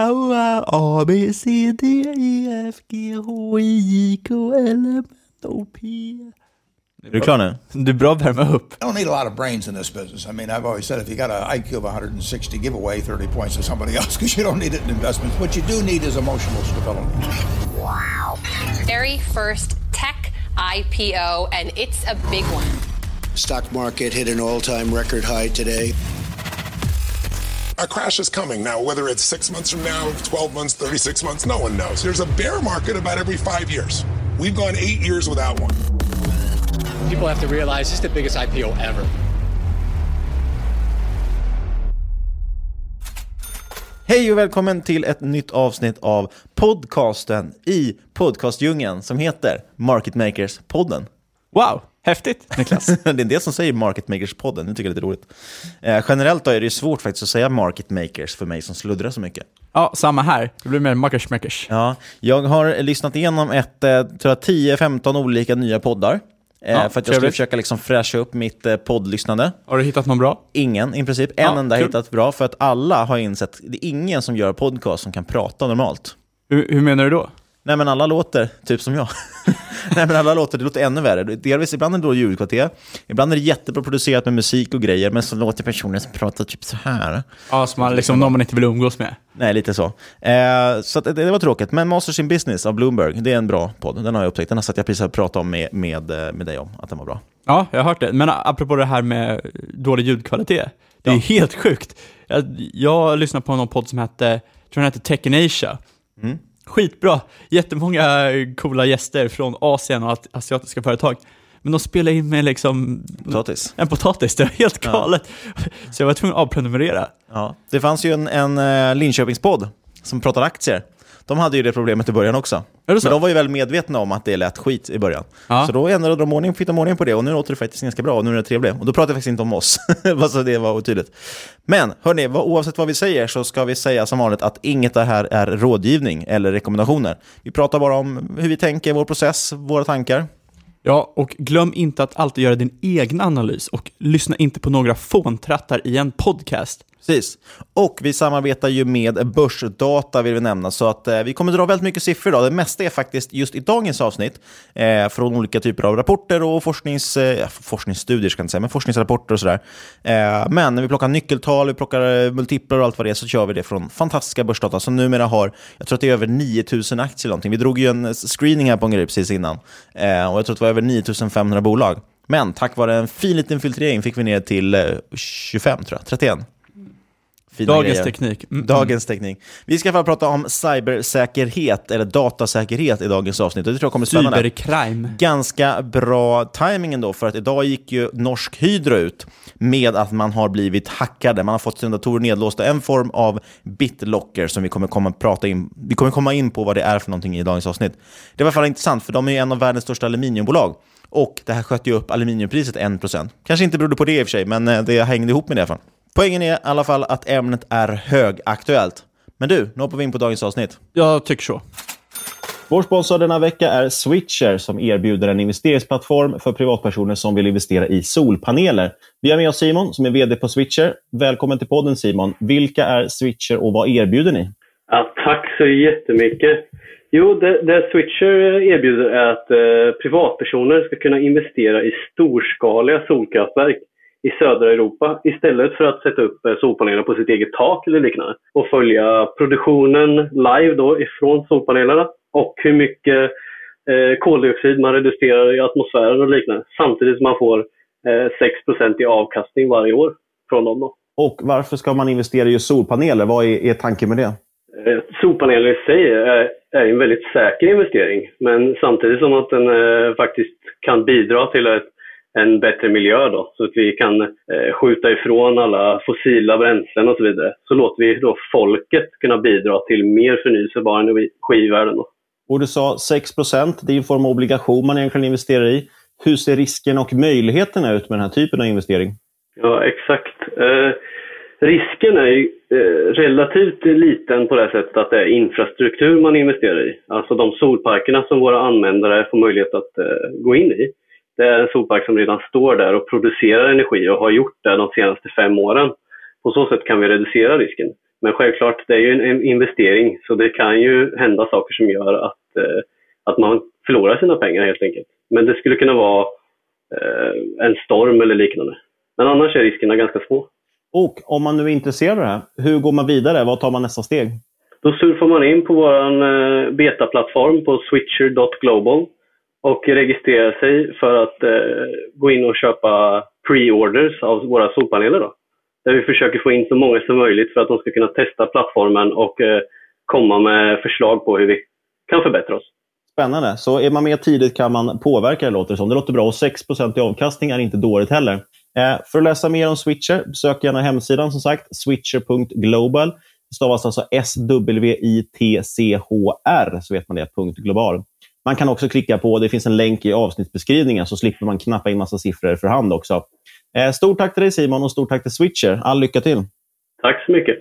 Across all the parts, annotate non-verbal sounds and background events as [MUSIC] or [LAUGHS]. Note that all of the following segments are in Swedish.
A, B, C, D, E, F, G, H, I, J, K, L, M, N, O, P. Är du klar nu? Du är bra att värma upp. I don't need a lot of brains in this business. I mean, I've always said if you got an IQ of 160, give away 30 points to somebody [LAUGHS] else because you don't need it in investments. What you do need is emotional stability. Wow. Very first tech IPO, and it's a big one. Stock market hit an all-time record high today. A crash is coming. Now, whether it's six months from now, 12 months, 36 months, no one knows. There's a bear market about every five years. We've gone eight years without one. People have to realize this is the biggest IPO ever. Hej och välkommen till ett nytt avsnitt av podcasten i podcastdjungeln som heter Market Makers-podden. Wow, häftigt Niklas. [LAUGHS] det är det som säger Market Makers-podden, det tycker jag är lite roligt. Eh, generellt då är det svårt faktiskt att säga Market Makers för mig som sluddrar så mycket. Ja, samma här. Det blir mer makers makers. Ja, jag har lyssnat igenom ett, eh, tror jag, 10-15 olika nya poddar. Eh, Ja, för att jag skulle trevligt. försöka liksom fräscha upp mitt eh, poddlyssnande. Har du hittat någon bra? Ingen i princip. En Ja, enda har hittat bra, för att alla har insett, det är ingen som gör podcast som kan prata normalt. Hur, hur menar du då? Nej men alla låter typ som jag. [LAUGHS] Nej men alla låter, det låter ännu värre. Delvis, ibland är det då ljudkvalitet, ibland är det jättebra producerat med musik och grejer, men så låter personer som pratar typ så här. Ja, som man, liksom, någon man inte vill umgås med. Nej, lite så. Eh, så det, det var tråkigt. Men Masters in Business av Bloomberg, det är en bra podd. Den har jag upptäckt. Den har satt jag precis och pratat om med, med, eh, med dig om, att den var bra. Ja, jag har hört det. Men apropå det här med dålig ljudkvalitet. Det är Ja. helt sjukt. Jag, jag lyssnade på någon podd som hette, tror den hette Tech in Asia. Mm. Skitbra. Jättemånga coola gäster från Asien och at- asiatiska företag. Men de spelar in med liksom Potatis. en potatis. Det var helt galet. Så jag var tvungen att avprenumerera. Ja. Det fanns ju en, en eh, Linköpingspodd som pratade aktier. De hade ju det problemet i början också. Men de var ju väl medvetna om att det lät skit i början. Ja. Så då ändrade de ordning, fick de ordning på det och nu låter det faktiskt ganska bra och nu är det trevligt. Och då pratar jag faktiskt inte om oss, [LAUGHS] bara så det var otydligt. Men hörni, oavsett vad vi säger så ska vi säga som vanligt att inget av det här är rådgivning eller rekommendationer. Vi pratar bara om hur vi tänker, vår process, våra tankar. Ja, och glöm inte att alltid göra din egen analys och lyssna inte på några fåntrattar i en podcast. Precis. Och vi samarbetar ju med Börsdata vill vi nämna, så att eh, vi kommer dra väldigt mycket siffror idag. Det mesta är faktiskt just i dagens avsnitt eh, från olika typer av rapporter och forsknings, eh, forskningsstudier, ska jag inte säga, men forskningsrapporter och sådär. Eh, men när vi plockar nyckeltal, vi plockar eh, multiplar och allt vad det är, så kör vi det från fantastiska Börsdata som numera har, jag tror att det är över 9000 aktier eller någonting. Vi drog ju en eh, screening här på en grej precis innan eh, och jag tror att det var över 9500 bolag. Men tack vare en fin liten filtrering fick vi ner till eh, 25, tror jag, 31. Fina Dagens grejer. teknik. Mm, Dagens teknik. Vi ska i alla fall prata om cybersäkerhet, eller datasäkerhet i dagens avsnitt. Och det tror jag kommer spännande. Cybercrime. Ganska bra timing ändå, för att idag gick ju Norsk Hydro ut med att man har blivit hackade. Man har fått sina datorer nedlåsta. En form av BitLocker som vi kommer komma, prata in, vi kommer komma in på vad det är för någonting i dagens avsnitt. Det var i alla fall intressant, för de är ju en av världens största aluminiumbolag. Och det här sköt ju upp aluminiumpriset 1%. Kanske inte berodde på det i och för sig, men eh, det hängde ihop med det i alla fall. Poängen är i alla fall att ämnet är högaktuellt. Men du, nu hoppar vi in på dagens avsnitt. Jag tycker så. Vår sponsor denna vecka är Switcher som erbjuder en investeringsplattform för privatpersoner som vill investera i solpaneler. Vi har med oss Simon som är VD på Switcher. Välkommen till podden Simon. Vilka är Switcher och vad erbjuder ni? Ja, tack så jättemycket. Jo, det, det Switcher erbjuder är att eh, privatpersoner ska kunna investera i storskaliga solkraftverk i södra Europa istället för att sätta upp eh, solpaneler på sitt eget tak eller liknande och följa produktionen live då ifrån solpanelerna och hur mycket eh, koldioxid man reducerar i atmosfären och liknande samtidigt som man får eh, 6% i avkastning varje år från dem. Då. Och varför ska man investera i just solpaneler? Vad är, är tanken med det? Eh, Solpaneler i sig är, är en väldigt säker investering, men samtidigt som att den eh, faktiskt kan bidra till ett, en bättre miljö då, så att vi kan eh, skjuta ifrån alla fossila bränslen och så vidare, så låter vi då folket kunna bidra till mer förnyelsebar energi i världen. Då. Och du sa 6% det är en form av obligation man egentligen investerar i. Hur ser risken och möjligheterna ut med den här typen av investering? Ja, exakt. Eh, risken är ju eh, relativt liten på det sättet att det är infrastruktur man investerar i. Alltså de solparkerna som våra användare får möjlighet att eh, gå in i. Det är en solpark som redan står där och producerar energi och har gjort det de senaste fem åren. På så sätt kan vi reducera risken. Men självklart, det är ju en, investering så det kan ju hända saker som gör att, eh, att man förlorar sina pengar helt enkelt. Men det skulle kunna vara eh, en storm eller liknande. Men annars är riskerna ganska små. Och om man nu är intresserad av det här, hur går man vidare? Vad tar man nästa steg? Då surfar man in på vår eh, betaplattform på switcher.global och registrera sig för att eh, gå in och köpa pre-orders av våra solpaneler. Då. Där vi försöker få in så många som möjligt för att de ska kunna testa plattformen och eh, komma med förslag på hur vi kan förbättra oss. Spännande. Så är man med tidigt kan man påverka det låter det som. Det låter bra. Och 6 i avkastning är inte dåligt heller. Eh, för att läsa mer om Switcher, besök gärna hemsidan som sagt, switcher.global. Det stavas alltså S-W-I-T-C-H-R, så vet man det, punkt global. Man kan också klicka på, det finns en länk i avsnittsbeskrivningen, så slipper man knappa in massa siffror för hand också. Eh, stort tack till dig Simon och stort tack till Switcher. All lycka till! Tack så mycket!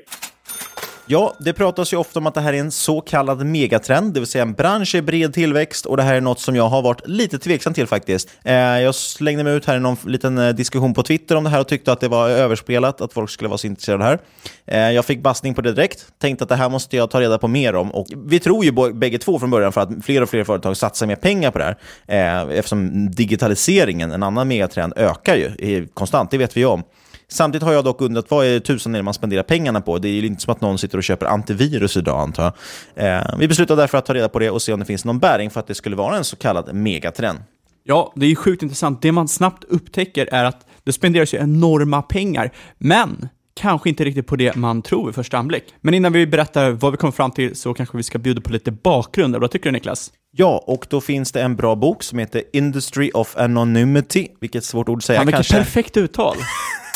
Ja, det pratas ju ofta om att det här är en så kallad megatrend, det vill säga en bransch i bred tillväxt och det här är något som jag har varit lite tveksam till faktiskt. Eh, jag slängde mig ut här i någon liten eh, diskussion på Twitter om det här och tyckte att det var överspelat, att folk skulle vara så intresserade av det här. Eh, jag fick bastning på det direkt, tänkte att det här måste jag ta reda på mer om och vi tror ju bägge två från början för att fler och fler företag satsar mer pengar på det här eftersom digitaliseringen, en annan megatrend, ökar ju konstant, det vet vi ju om. Samtidigt har jag dock undrat vad är tusan är det man spenderar pengarna på? Det är ju inte som att någon sitter och köper antivirus idag antar jag. Eh, vi beslutade därför att ta reda på det och se om det finns någon bäring för att det skulle vara en så kallad megatrend. Ja, det är ju sjukt intressant. Det man snabbt upptäcker är att det spenderas ju enorma pengar, men kanske inte riktigt på det man tror vid första anblick. Men innan vi berättar vad vi kommer fram till så kanske vi ska bjuda på lite bakgrund. Vad tycker du Niklas? Ja, och då finns det en bra bok som heter Industry of Anonymity, vilket svårt ord att säga Fan, vilket kanske. perfekt uttal! [LAUGHS]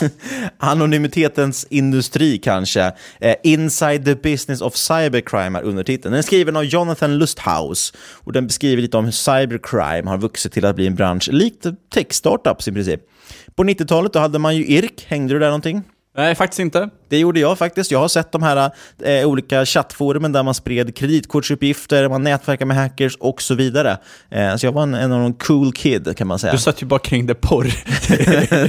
[LAUGHS] Anonymitetens industri kanske. Eh, Inside the business of cybercrime är undertiteln. Den är skriven av Jonathan Lusthaus och den beskriver lite om hur cybercrime har vuxit till att bli en bransch likt tech-startups i princip. På 90-talet då hade man ju IRK, hängde du där någonting? Nej, faktiskt inte. Det gjorde jag faktiskt. Jag har sett de här eh, olika chattforumen där man spred kreditkortsuppgifter, man nätverkar med hackers och så vidare. Eh, så jag var en, en av de cool kid kan man säga. Du satt ju bara kring det porr. [LAUGHS]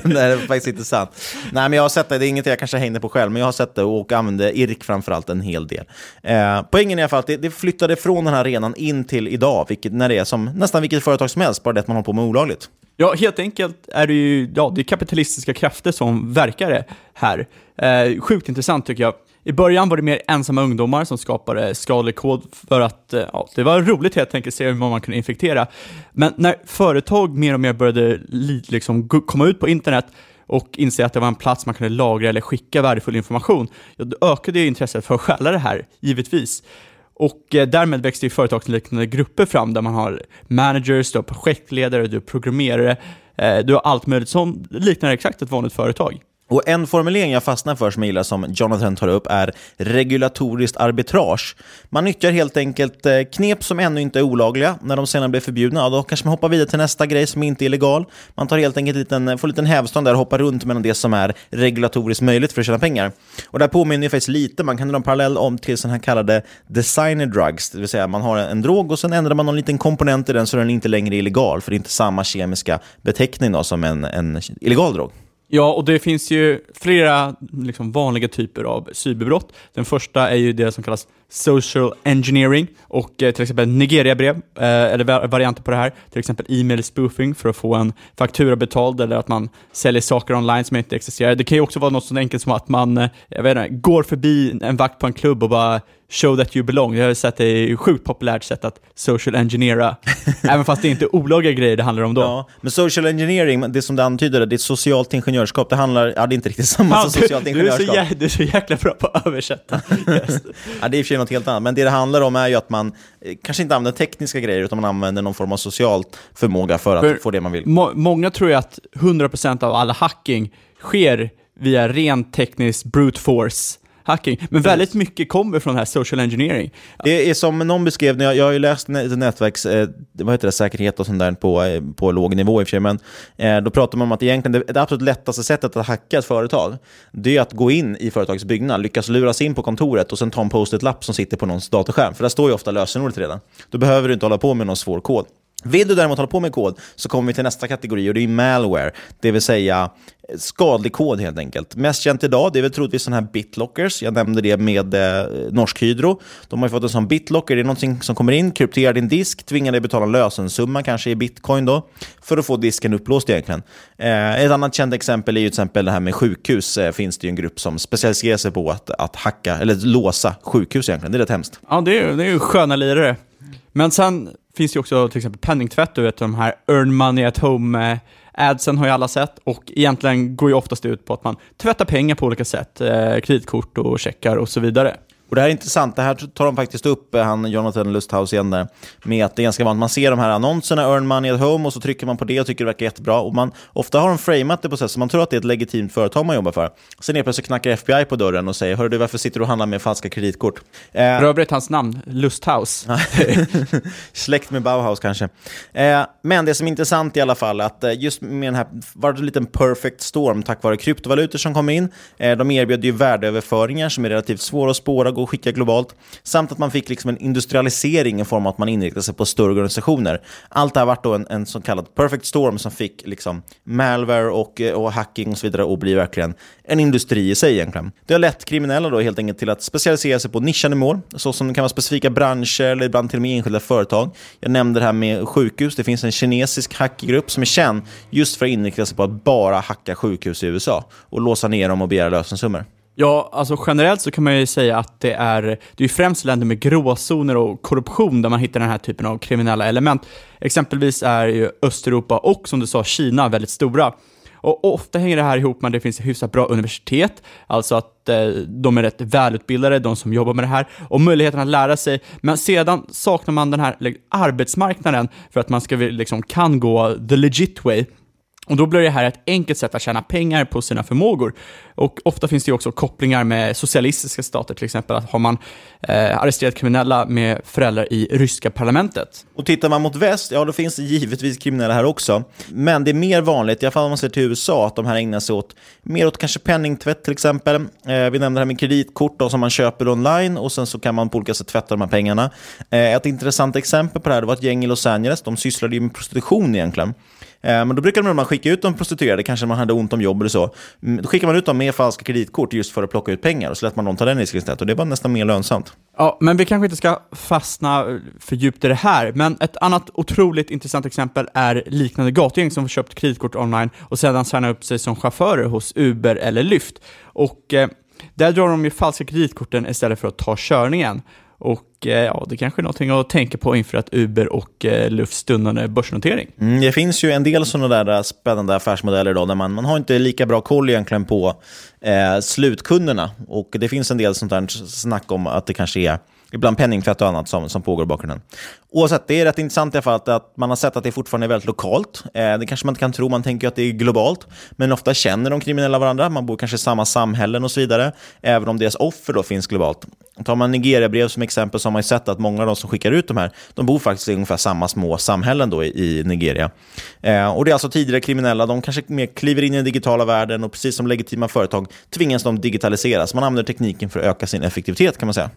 Nej, det var faktiskt inte sant. Nej, men jag har sett det. Det är inget jag kanske hängde på själv, men jag har sett det och använde IRK framförallt en hel del. Eh, poängen är i alla fall att det, det flyttade från den här arenan in till idag, vilket, när det är som nästan vilket företag som helst, bara det att man håller på med olagligt. Ja, helt enkelt är det ju ja, det är kapitalistiska krafter som verkar här. Eh, sjukt intressant tycker jag. I början var det mer ensamma ungdomar som skapade skadlig kod för att eh, ja, det var roligt helt enkelt att se hur man kunde infektera. Men när företag mer och mer började liksom, komma ut på internet och inse att det var en plats man kunde lagra eller skicka värdefull information, ja, då ökade ju intresset för att stjäla det här, givetvis. Och eh, därmed växte ju företagsliknande grupper fram där man har managers, du har projektledare, du har programmerare, eh, du har allt möjligt som liknar exakt ett vanligt företag. Och En formulering jag fastnar för som jag gillar som Jonathan tar upp är regulatoriskt arbitrage. Man nyttjar helt enkelt eh, knep som ännu inte är olagliga. När de senare blir förbjudna, ja, då kanske man hoppar vidare till nästa grej som inte är illegal. Man tar helt enkelt liten, får en liten hävstång där och hoppar runt mellan det som är regulatoriskt möjligt för att tjäna pengar. Och det här påminner ju faktiskt lite, man kan dra en parallell om till sådana här kallade designer drugs, det vill säga man har en drog och sen ändrar man någon liten komponent i den så den inte längre är illegal, för det är inte samma kemiska beteckning då, som en, en illegal drog. Ja, och det finns ju flera liksom, vanliga typer av cyberbrott. Den första är ju det som kallas social engineering och eh, till exempel Nigeria-brev, eh, eller varianter på det här, till exempel e-mail spoofing för att få en faktura betald eller att man säljer saker online som inte existerar. Det kan ju också vara något så enkelt som att man, eh, jag vet inte, går förbi en vakt på en klubb och bara show that you belong. Jag har sett det är ett sjukt populärt sätt att social engineera, [LAUGHS] även fast det inte är olagliga grejer det handlar om då. Ja, men social engineering, det som det antyder, det är socialt ingenjörskap. Det handlar, ja det är inte riktigt samma ja, som socialt ingenjörskap. Du är, så, du är så jäkla bra på att översätta. Yes. [LAUGHS] ja, det är något helt annat, men det det handlar om är ju att man eh, kanske inte använder tekniska grejer, utan man använder någon form av social förmåga för att för få det man vill. Må många tror ju att 100% av alla hacking sker via rent teknisk brute force hacking. Men väldigt mycket kommer från det här social engineering. Det är som någon beskrev, jag, jag har ju läst nätverks, eh, vad heter det, säkerhet och sånt där på, eh, på låg nivå i och för sig, men eh, då pratar man om att egentligen det, det absolut lättaste sättet att hacka ett företag, det är att gå in i företagets byggnad, lyckas luras in på kontoret och sen ta en post-it-lapp som sitter på någons datorskärm, för där står ju ofta lösenordet redan. Då behöver du inte hålla på med någon svår kod. Vill du däremot hålla på med kod så kommer vi till nästa kategori och det är malware, det vill säga eh, skadlig kod helt enkelt. Mest känt idag det är väl troligtvis sådana här bitlockers. Jag nämnde det med eh, Norsk Hydro. De har fått en sån bitlocker, det är någonting som kommer in, krypterar din disk, tvingar dig betala en lösensumma, kanske i bitcoin då, för att få disken upplåst egentligen. Eh, ett annat känt exempel är ju till exempel det här med sjukhus. Eh, finns det ju en grupp som specialiserar sig på att, att hacka, eller låsa sjukhus egentligen. Det är rätt hemskt. Ja, det är, det är ju sköna lirare. Men sen finns det också till exempel penningtvätt, du vet de här earn money at home eh, Adsen har ju alla sett och egentligen går ju oftast ut på att man tvättar pengar på olika sätt, eh, kreditkort och checkar och så vidare. Och Det här är intressant, det här tar de faktiskt upp, eh, han Jonathan Lusthaus igen där, med att det är ganska vanligt, man ser de här annonserna, earn money at home, och så trycker man på det och tycker det verkar jättebra. Och man, ofta har de framat det på sätt så man tror att det är ett legitimt företag man jobbar för. Sen är plötsligt knackar FBI på dörren och säger, hör du varför sitter du och handlar med falska kreditkort? Eh, övrigt hans namn, Lusthaus. [LAUGHS] Släkt med Bauhaus kanske. Eh, men det som är intressant i alla fall, att eh, just med den här, var det en liten perfect storm tack vare kryptovalutor som kom in. Eh, de erbjöd ju värdeöverföringar som är relativt svåra att spåra, och skicka globalt. Samt att man fick liksom en industrialisering i form av att man inriktade sig på större organisationer. Allt det här vart då en, en så kallad perfect storm som fick liksom malware och, och hacking och så vidare och bli verkligen en industri i sig egentligen. Det har lett kriminella då helt enkelt till att specialisera sig på nischade mål, såsom det kan vara specifika branscher eller ibland till och med enskilda företag. Jag nämnde det här med sjukhus. Det finns en kinesisk hackergrupp som är känd just för att inrikta sig på att bara hacka sjukhus i USA och låsa ner dem och begära lösensummor. Ja, alltså generellt så kan man ju säga att det är, det är främst länder med gråzoner och korruption där man hittar den här typen av kriminella element. Exempelvis är ju Östeuropa och som du sa Kina väldigt stora. Och ofta hänger det här ihop med att det finns hyfsat bra universitet, alltså att eh, de är rätt välutbildade, de som jobbar med det här, och möjligheten att lära sig. Men sedan saknar man den här liksom, arbetsmarknaden för att man ska, liksom, kan gå the legit way. Och då blir det här ett enkelt sätt att tjäna pengar på sina förmågor. Och ofta finns det ju också kopplingar med socialistiska stater, till exempel att har man eh, arresterat kriminella med föräldrar i ryska parlamentet. Och tittar man mot väst, ja då finns det givetvis kriminella här också. Men det är mer vanligt, i alla fall om man ser till USA, att de här ägnar sig åt mer åt kanske penningtvätt till exempel. Eh, vi nämnde det här med kreditkort då, som man köper online och sen så kan man på olika sätt tvätta de här pengarna. Eh, ett intressant exempel på det här det var ett gäng i Los Angeles, de sysslade ju med prostitution egentligen. Eh, men då brukade man skicka ut de prostituerade, kanske man hade ont om jobb eller så. Mm, då skickade man ut dem med falska kreditkort just för att plocka ut pengar och så lät man dem ta den risken istället. Och det var nästan mer lönsamt. Ja, men vi kanske inte ska fastna eh, för djupt i det här, men ett annat otroligt intressant exempel är liknande gatugäng som köpt kreditkort online och sedan signar upp sig som chaufförer hos Uber eller Lyft. Och eh, där drar de ju falska kreditkorten istället för att ta körningen. Och eh, ja, det kanske är någonting att tänka på inför att Uber och eh, Lufts stundande börsnotering. Mm, det finns ju en del sådana där eh, spännande affärsmodeller idag där man, man har inte lika bra koll egentligen på eh, slutkunderna. Och det finns en del sånt där snack om att det kanske är ibland penningtvätt och annat som, som pågår i bakgrunden. Oavsett, det är rätt intressant i alla fall att, att man har sett att det fortfarande är väldigt lokalt. Eh, det kanske man inte kan tro, man tänker att det är globalt. Men ofta känner de kriminella varandra, man bor kanske i samma samhällen och så vidare. Även om deras offer då finns globalt. Tar man Nigeria-brev som exempel så har man ju sett att många av de som skickar ut de här, de bor faktiskt i ungefär samma små samhällen då i, i Nigeria. Eh, och det är alltså tidigare kriminella, de kanske mer kliver in i den digitala världen och precis som legitima företag tvingas de digitaliseras. Man använder tekniken för att öka sin effektivitet kan man säga.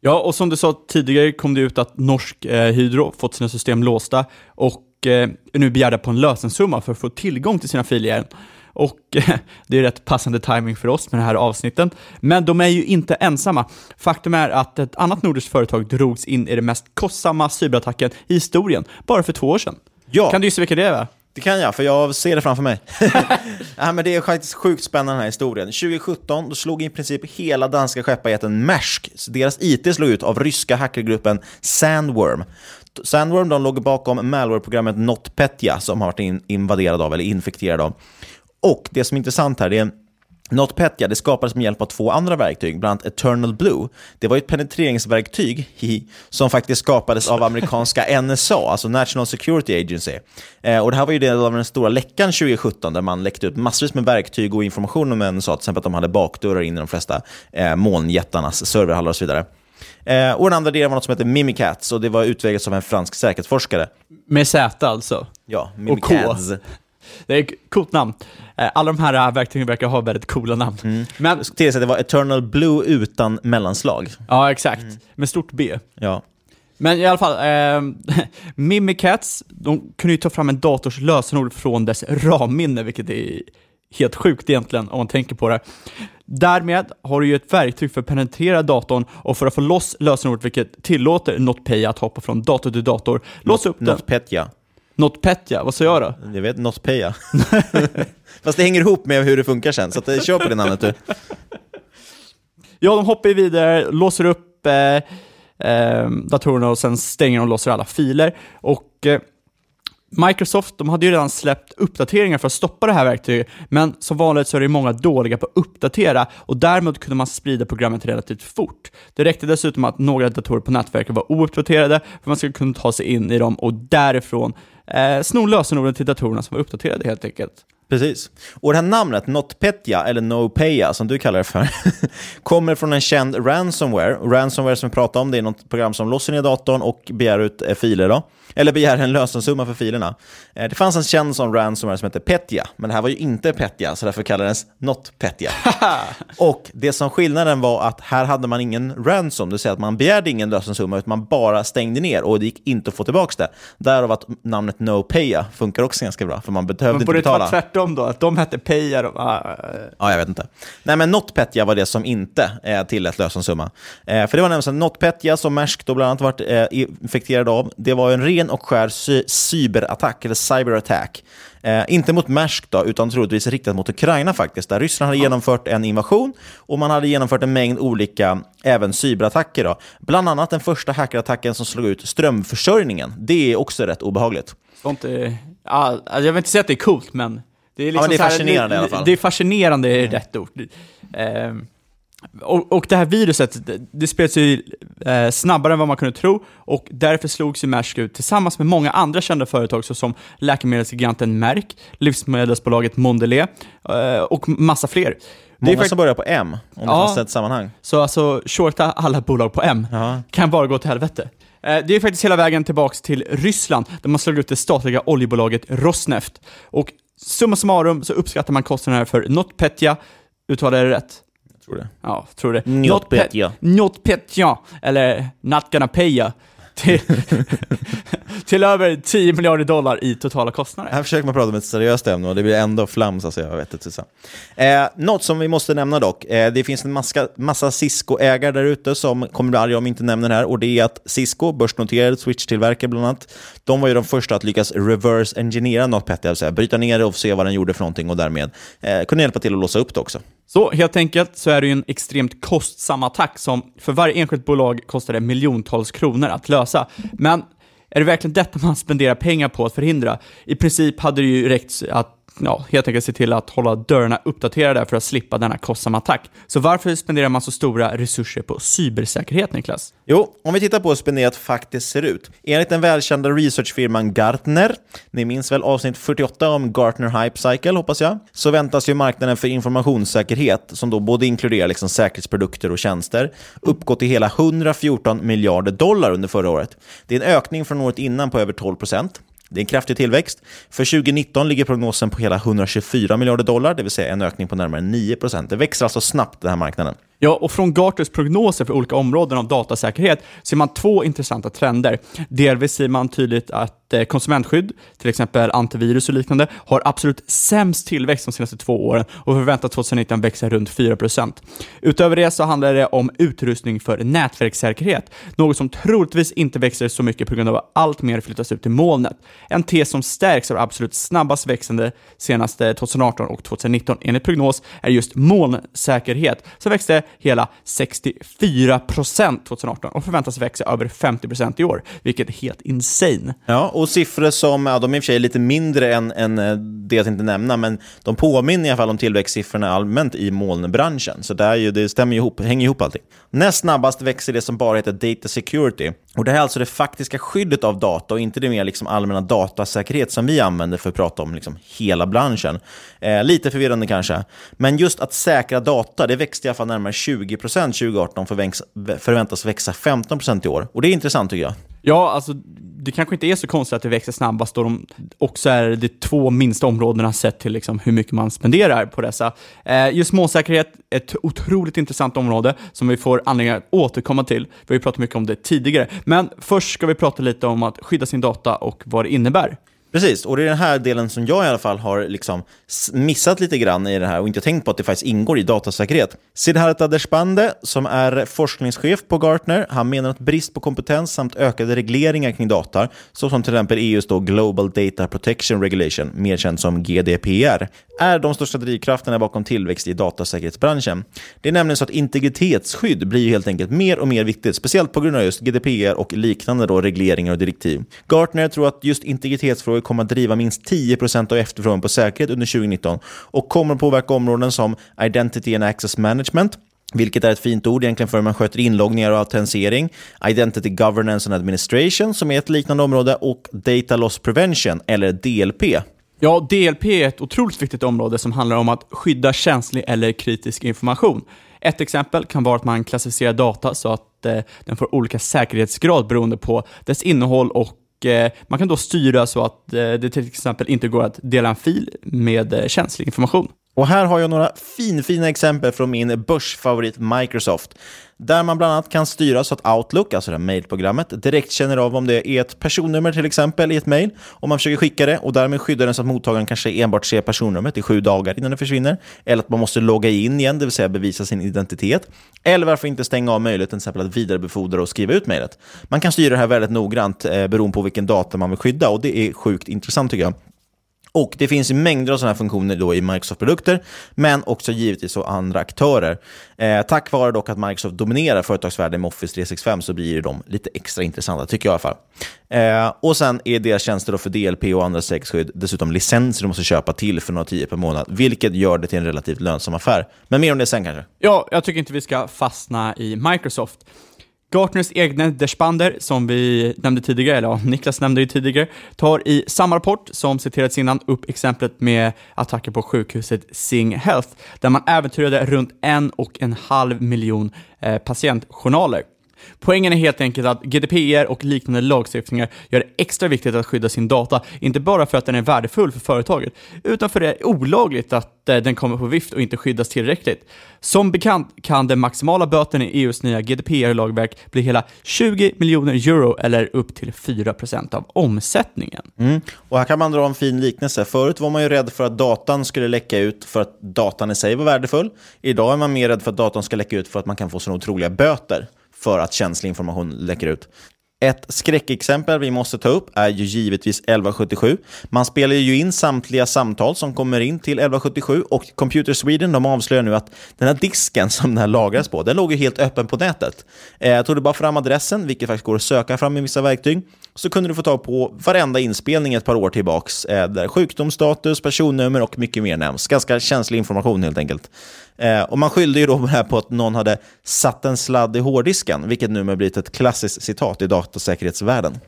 Ja, och som du sa tidigare kom det ut att Norsk eh, Hydro fått sina system låsta och eh, nu begärda på en lösensumma för att få tillgång till sina filer. Och eh, [LAUGHS] det är rätt passande timing för oss med den här avsnitten. Men de är ju inte ensamma. Faktum är att ett annat nordiskt företag drogs in i den mest kostsamma cyberattacken i historien, bara för två år sedan. Ja. Kan du gissa vilka det är? Va? Det kan jag, för jag ser det framför mig. [LAUGHS] ja, men det är faktiskt sjukt spännande den här historien. 2017 då slog i princip hela danska skepparjätten Maersk, deras IT slog ut av ryska hackergruppen Sandworm. Sandworm de låg bakom malware-programmet NotPetya som har varit invaderad av, eller infekterad av. Och det som är intressant här, det är NotPetya det skapades med hjälp av två andra verktyg, bland annat Eternal Blue. Det var ett penetreringsverktyg som faktiskt skapades av amerikanska [LAUGHS] NSA, alltså National Security Agency. Eh, och det här var ju del av den stora läckan 2017 där man läckte ut massvis med verktyg och information om NSA, till exempel att de hade bakdörrar in i de flesta eh, molnjättarnas serverhallar och så vidare. Eh, och den andra delen var något som heter Mimikatz och det var utvecklat av en fransk säkerhetsforskare. Med Z alltså? Ja, Mimikatz. Det är ett coolt namn. Eh, alla de här äh, verktygen verkar ha väldigt coola namn. Mm. Men, Tills att det var Eternal Blue utan mellanslag. Ja, exakt. Mm. Med stort B. Ja. Men i alla fall, [LAUGHS] eh, Mimikatz, de kunde ju ta fram en dators lösenord från dess RAM-minne, vilket är helt sjukt egentligen om man tänker på det. Därmed har du ju ett verktyg för att penetrera datorn och för att få loss lösenordet, vilket tillåter NotPay att hoppa från dator till dator, låsa upp den. NotPetya. NotPetya, vad sa jag då? Jag vet, NotPeya. [LAUGHS] Fast det hänger ihop med hur det funkar sen, så att, eh, kör på det namnet du. [LAUGHS] Ja, de hoppar vidare, låser upp eh, eh, datorerna och sen stänger de och låser alla filer. Och eh, Microsoft de hade ju redan släppt uppdateringar för att stoppa det här verktyget, men som vanligt så är det många dåliga på att uppdatera och därmed kunde man sprida programmet relativt fort. Det räckte dessutom att några datorer på nätverket var ouppdaterade för att man skulle kunna ta sig in i dem och därifrån eh, sno lösenorden till datorerna som var uppdaterade helt enkelt. Precis. Och det här namnet, NotPetya, eller NoPeya som du kallar det för, [LAUGHS] kommer från en känd ransomware. Ransomware som vi pratade om, det är något program som låser ner datorn och begär ut eh, filer. Då. Eller begär en lösensumma för filerna. Eh, det fanns en känd sån ransomware som hette Petya, men det här var ju inte Petya, så därför kallades NotPetya. [LAUGHS] och det som skillnaden var att här hade man ingen ransom, det vill säga att man begärde ingen lösensumma, utan man bara stängde ner och det gick inte att få tillbaka det. Därav att namnet NoPeya funkar också ganska bra, för man behövde inte betala. Tvärtom då, att de hette Peja. De, ah. Ja, jag vet inte. Nej, men NotPetya var det som inte eh, tillät lösensumma. Eh, för det var nämligen NotPetya, som Maersk då bland annat varit eh, infekterad av, det var en ren och skär cy cyberattack, eller cyberattack. Eh, inte mot Maersk då, utan troligtvis riktat mot Ukraina faktiskt, där Ryssland hade genomfört en invasion och man hade genomfört en mängd olika, även cyberattacker. Då. Bland annat den första hackerattacken som slog ut strömförsörjningen. Det är också rätt obehagligt. Sånt är, ja, jag vill inte säga att det är coolt, men det är, liksom ja, det är fascinerande här, i alla fall. Det är fascinerande är mm. rätt ord. Eh, och, och, det här viruset, det, det spreds ju eh, snabbare än vad man kunde tro och därför slogs ju Maersk ut tillsammans med många andra kända företag såsom läkemedelsgiganten Merck, livsmedelsbolaget Mondelez eh, och massa fler. Många det är som börjar på M, om ja, det fanns ett sammanhang. Så alltså, shorta alla bolag på M Aha. kan bara gå till helvete. Eh, det är faktiskt hela vägen tillbaks till Ryssland, där man slog ut det statliga oljebolaget Rosneft. Och summa summarum så uppskattar man kostnaderna för NotPetya, uttalar jag det rätt? Jag tror det. Ja, tror det. NotPetya. NotPetya, eller Not gonna paya, till, [LAUGHS] till över 10 miljarder dollar i totala kostnader. Här försöker man prata om ett seriöst ämne och det blir ändå flams, alltså, jag vet inte. Eh, något som vi måste nämna dock, eh, det finns en massa, massa Cisco-ägare där ute som kommer bli arga om vi inte nämner det här, och det är att Cisco, börsnoterad switch-tillverkare bland annat, de var ju de första att lyckas reverse engineera något, det vill säga bryta ner det och se vad den gjorde för någonting och därmed eh, kunna hjälpa till att låsa upp det också. Så helt enkelt så är det ju en extremt kostsam attack som för varje enskilt bolag kostar det miljontals kronor att lösa. Men är det verkligen detta man spenderar pengar på att förhindra? I princip hade det ju räckt att ja, helt enkelt se till att hålla dörrarna uppdaterade för att slippa denna kostsamma attack. Så varför spenderar man så stora resurser på cybersäkerhet, Niklas? Jo, om vi tittar på hur spenderat faktiskt ser ut. Enligt den välkända researchfirman Gartner, ni minns väl avsnitt 48 om Gartner Hype Cycle, hoppas jag, så väntas ju marknaden för informationssäkerhet, som då både inkluderar liksom säkerhetsprodukter och tjänster, uppgå till hela 114 miljarder dollar under förra året. Det är en ökning från året innan på över 12 procent. Det är en kraftig tillväxt. För 2019 ligger prognosen på hela 124 miljarder dollar, det vill säga en ökning på närmare 9 procent. Det växer alltså snabbt, den här marknaden. Ja, och från Gartners prognoser för olika områden av datasäkerhet ser man två intressanta trender. Delvis ser man tydligt att eh, konsumentskydd, till exempel antivirus och liknande, har absolut sämst tillväxt de senaste två åren och förväntas 2019 växa runt 4%. Utöver det så handlar det om utrustning för nätverkssäkerhet, något som troligtvis inte växer så mycket på grund av att allt mer flyttas ut till molnet. En tes som stärks av absolut snabbast växande senaste 2018 och 2019 enligt prognos är just molnsäkerhet, som växte hela 64% 2018 och förväntas växa över 50% i år, vilket är helt insane. Ja, och siffror som, ja, de är i och för sig lite mindre än, än eh, det jag tänkte nämna, men de påminner i alla fall om tillväxtsiffrorna allmänt i molnbranschen. Så det, är ju, det stämmer ihop, hänger ihop allting. Näst snabbast växer det som bara heter Data Security. Och Det här är alltså det faktiska skyddet av data och inte det mer liksom allmänna datasäkerhet som vi använder för att prata om liksom hela branschen. Eh, lite förvirrande kanske. Men just att säkra data, det växte i alla fall närmare 20% 2018 förväntas, förväntas växa 15% i år. Och det är intressant tycker jag. Ja, alltså det kanske inte är så konstigt att det växer snabbast då de också är de två minsta områdena sett till liksom hur mycket man spenderar på dessa. Eh, just målsäkerhet, ett otroligt intressant område som vi får anledning att återkomma till. Vi har ju pratat mycket om det tidigare, men först ska vi prata lite om att skydda sin data och vad det innebär. Precis, och det är den här delen som jag i alla fall har liksom missat lite grann i det här och inte tänkt på att det faktiskt ingår i datasäkerhet. Siddhartha Deshpande, som är forskningschef på Gartner, han menar att brist på kompetens samt ökade regleringar kring data, såsom till exempel EUs då Global Data Protection Regulation, mer känd som GDPR, är de största drivkrafterna bakom tillväxt i datasäkerhetsbranschen. Det är nämligen så att integritetsskydd blir helt enkelt mer och mer viktigt, speciellt på grund av just GDPR och liknande då regleringar och direktiv. Gartner tror att just integritetsfrågor kommer att driva minst 10% av efterfrågan på säkerhet under 2019 och kommer att påverka områden som Identity and Access Management, vilket är ett fint ord egentligen för hur man sköter inloggningar och autentisering, Identity Governance and Administration, som är ett liknande område, och Data Loss Prevention, eller DLP. Ja, DLP är ett otroligt viktigt område som handlar om att skydda känslig eller kritisk information. Ett exempel kan vara att man klassificerar data så att eh, den får olika säkerhetsgrad beroende på dess innehåll och Eh, man kan då styra så att eh, det till exempel inte går att dela en fil med eh, känslig information. Och här har jag några finfina exempel från min börsfavorit Microsoft, där man bland annat kan styra så att Outlook, alltså det här mejlprogrammet, direkt känner av om det är ett personnummer till exempel i ett mejl, om man försöker skicka det och därmed skyddar den så att mottagaren kanske enbart ser personnumret i sju dagar innan det försvinner, eller att man måste logga in igen, det vill säga bevisa sin identitet, eller varför inte stänga av möjligheten till exempel att vidarebefordra och skriva ut mejlet. Man kan styra det här väldigt noggrant eh, beroende på vilken data man vill skydda och det är sjukt intressant tycker jag. Och Det finns mängder av sådana här funktioner då i Microsoft-produkter, men också givetvis av andra aktörer. Eh, tack vare dock att Microsoft dominerar företagsvärlden med Office 365 så blir de lite extra intressanta, tycker jag i alla fall. Eh, och Sen är deras tjänster för DLP och andra säkerhetsskydd dessutom licenser du måste köpa till för några tio per månad, vilket gör det till en relativt lönsam affär. Men mer om det sen kanske. Ja, jag tycker inte vi ska fastna i Microsoft. Gartners egna Despander, som vi nämnde tidigare, eller ja, Niklas nämnde ju tidigare, tar i samma rapport som citerats innan upp exemplet med attacker på sjukhuset Sing Health, där man äventyrade runt en och en halv miljon eh, patientjournaler. Poängen är helt enkelt att GDPR och liknande lagstiftningar gör det extra viktigt att skydda sin data, inte bara för att den är värdefull för företaget, utan för att det är olagligt att eh, den kommer på vift och inte skyddas tillräckligt. Som bekant kan den maximala böten i EUs nya GDPR-lagverk bli hela 20 miljoner euro eller upp till 4% av omsättningen. Mm. Och här kan man dra en fin liknelse. Förut var man ju rädd för att datan skulle läcka ut för att datan i sig var värdefull. Idag är man mer rädd för att datan ska läcka ut för att man kan få sådana otroliga böter för att känslig information läcker ut. Ett skräckexempel vi måste ta upp är ju givetvis 1177. Man spelar ju in samtliga samtal som kommer in till 1177 och Computer Sweden de avslöjar nu att den här disken [LAUGHS] som den här lagras på, den låg ju helt öppen på nätet. Eh, tog du bara fram adressen, vilket faktiskt går att söka fram med vissa verktyg, så kunde du få tag på varenda inspelning ett par år tillbaks, eh, där sjukdomsstatus, personnummer och mycket mer nämns. Ganska känslig information helt enkelt. Eh, och man skyllde ju då här på att någon hade satt en sladd i hårddisken, vilket nu har blivit ett klassiskt citat i datasäkerhetsvärlden.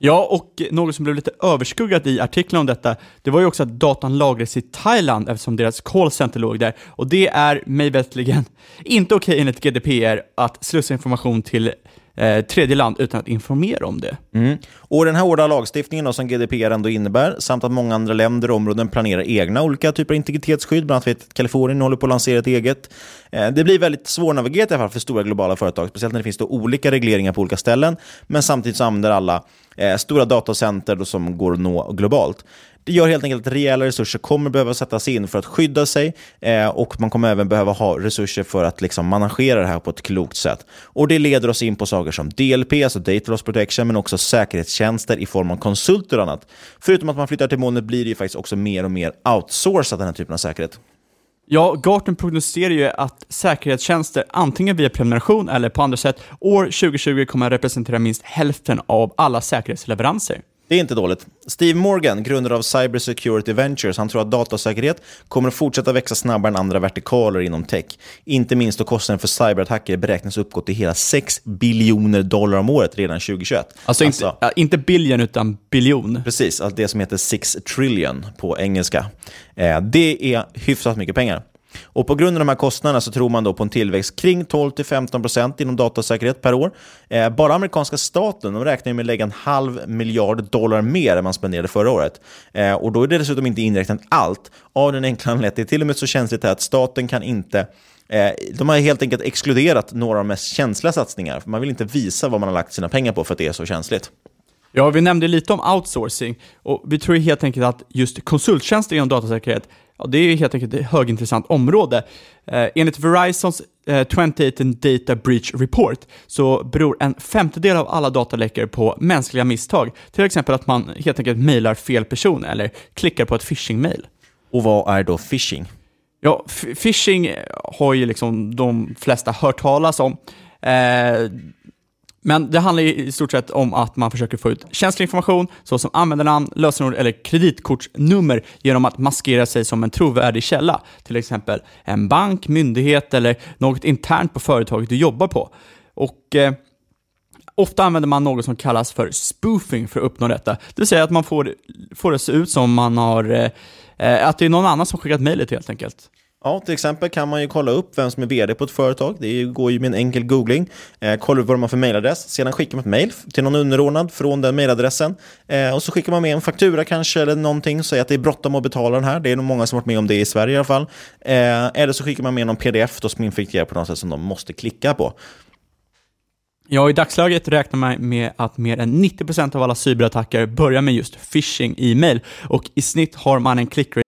Ja, och något som blev lite överskuggat i artikeln om detta, det var ju också att datan lagrades i Thailand eftersom deras callcenter låg där. Och det är mig veterligen [LAUGHS] inte okej okay enligt GDPR att slussa information till eh, tredje land utan att informera om det. Mm. Och den här hårda lagstiftningen då, som GDPR ändå innebär, samt att många andra länder och områden planerar egna olika typer av integritetsskydd, bland annat vet Kalifornien håller på att lansera ett eget. Eh, det blir väldigt svårnavigerat i alla fall för stora globala företag, speciellt när det finns då olika regleringar på olika ställen, men samtidigt så använder alla eh, stora datacenter då som går att nå globalt. Det gör helt enkelt att rejäla resurser kommer behöva sättas in för att skydda sig eh, och man kommer även behöva ha resurser för att liksom managera det här på ett klokt sätt. Och Det leder oss in på saker som DLP, alltså Data Loss Protection, men också säkerhetstjänster i form av konsulter och annat. Förutom att man flyttar till molnet blir det ju faktiskt också mer och mer outsourcat den här typen av säkerhet. Ja, Gartner prognostiserar ju att säkerhetstjänster, antingen via prenumeration eller på andra sätt, år 2020 kommer att representera minst hälften av alla säkerhetsleveranser. Det är inte dåligt. Steve Morgan, grundare av Cyber Security Ventures, han tror att datasäkerhet kommer att fortsätta växa snabbare än andra vertikaler inom tech. Inte minst då kostnaden för cyberattacker beräknas uppgå till hela 6 biljoner dollar om året redan 2021. Alltså, alltså inte, ja, inte billion utan biljon. Precis, alltså det som heter 6 trillion på engelska. Eh, det är hyfsat mycket pengar. Och på grund av de här kostnaderna så tror man då på en tillväxt kring 12-15% inom datasäkerhet per år. Eh, bara amerikanska staten de räknar med att lägga en halv miljard dollar mer än man spenderade förra året. Eh, och då är det dessutom inte inräknat allt av den enkla anledningen att det är till och med så känsligt att staten kan inte eh, de har helt enkelt exkluderat några av de mest känsliga satsningar. Man vill inte visa vad man har lagt sina pengar på för att det är så känsligt. Ja, vi nämnde lite om outsourcing och vi tror helt enkelt att just konsulttjänster inom datasäkerhet Ja, det är helt enkelt ett högintressant område. Eh, enligt Verizons eh, 2018 Data Breach Report så beror en femtedel av alla dataläckor på mänskliga misstag. Till exempel att man helt enkelt mejlar fel person eller klickar på ett phishing-mail. Och vad är då phishing? Ja, phishing har ju liksom de flesta hört talas om. Eh, men det handlar i stort sett om att man försöker få ut känslig information, såsom användarnamn, lösenord eller kreditkortsnummer genom att maskera sig som en trovärdig källa. Till exempel en bank, myndighet eller något internt på företaget du jobbar på. Och eh, Ofta använder man något som kallas för spoofing för att uppnå detta. Det vill säga att man får, får det att se ut som man har, eh, eh att det är någon annan som skickat mejlet helt enkelt. Ja, till exempel kan man ju kolla upp vem som är vd på ett företag. Det går ju med en enkel googling. Eh, kolla upp vad de har för mejladress. Sedan skickar man ett mejl till någon underordnad från den mejladressen. Eh, och så skickar man med en faktura kanske eller någonting. Säger att det är bråttom att betala den här. Det är nog många som varit med om det i Sverige i alla fall. Eh, eller så skickar man med någon pdf då som infekterar på något sätt som de måste klicka på. Ja, i dagsläget räknar man med att mer än 90% av alla cyberattacker börjar med just phishing e-mail och i snitt har man en klickrate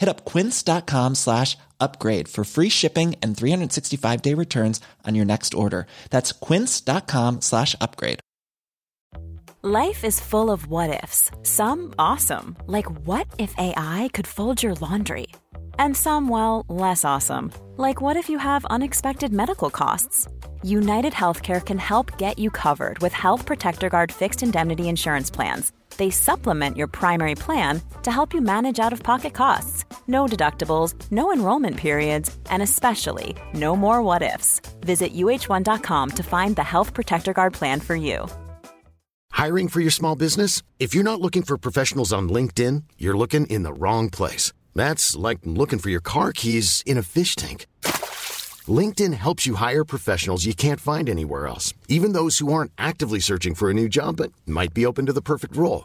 Hit up quince.com slash upgrade for free shipping and 365 day returns on your next order. That's quince.com slash upgrade. Life is full of what ifs. Some awesome, like what if AI could fold your laundry? And some, well, less awesome, like what if you have unexpected medical costs? United Healthcare can help get you covered with Health Protector Guard fixed indemnity insurance plans they supplement your primary plan to help you manage out of pocket costs. No deductibles, no enrollment periods, and especially no more what ifs. Visit uh1.com to find the Health Protector Guard plan for you. Hiring for your small business? If you're not looking for professionals on LinkedIn, you're looking in the wrong place. That's like looking for your car keys in a fish tank. LinkedIn helps you hire professionals you can't find anywhere else, even those who aren't actively searching for a new job but might be open to the perfect role.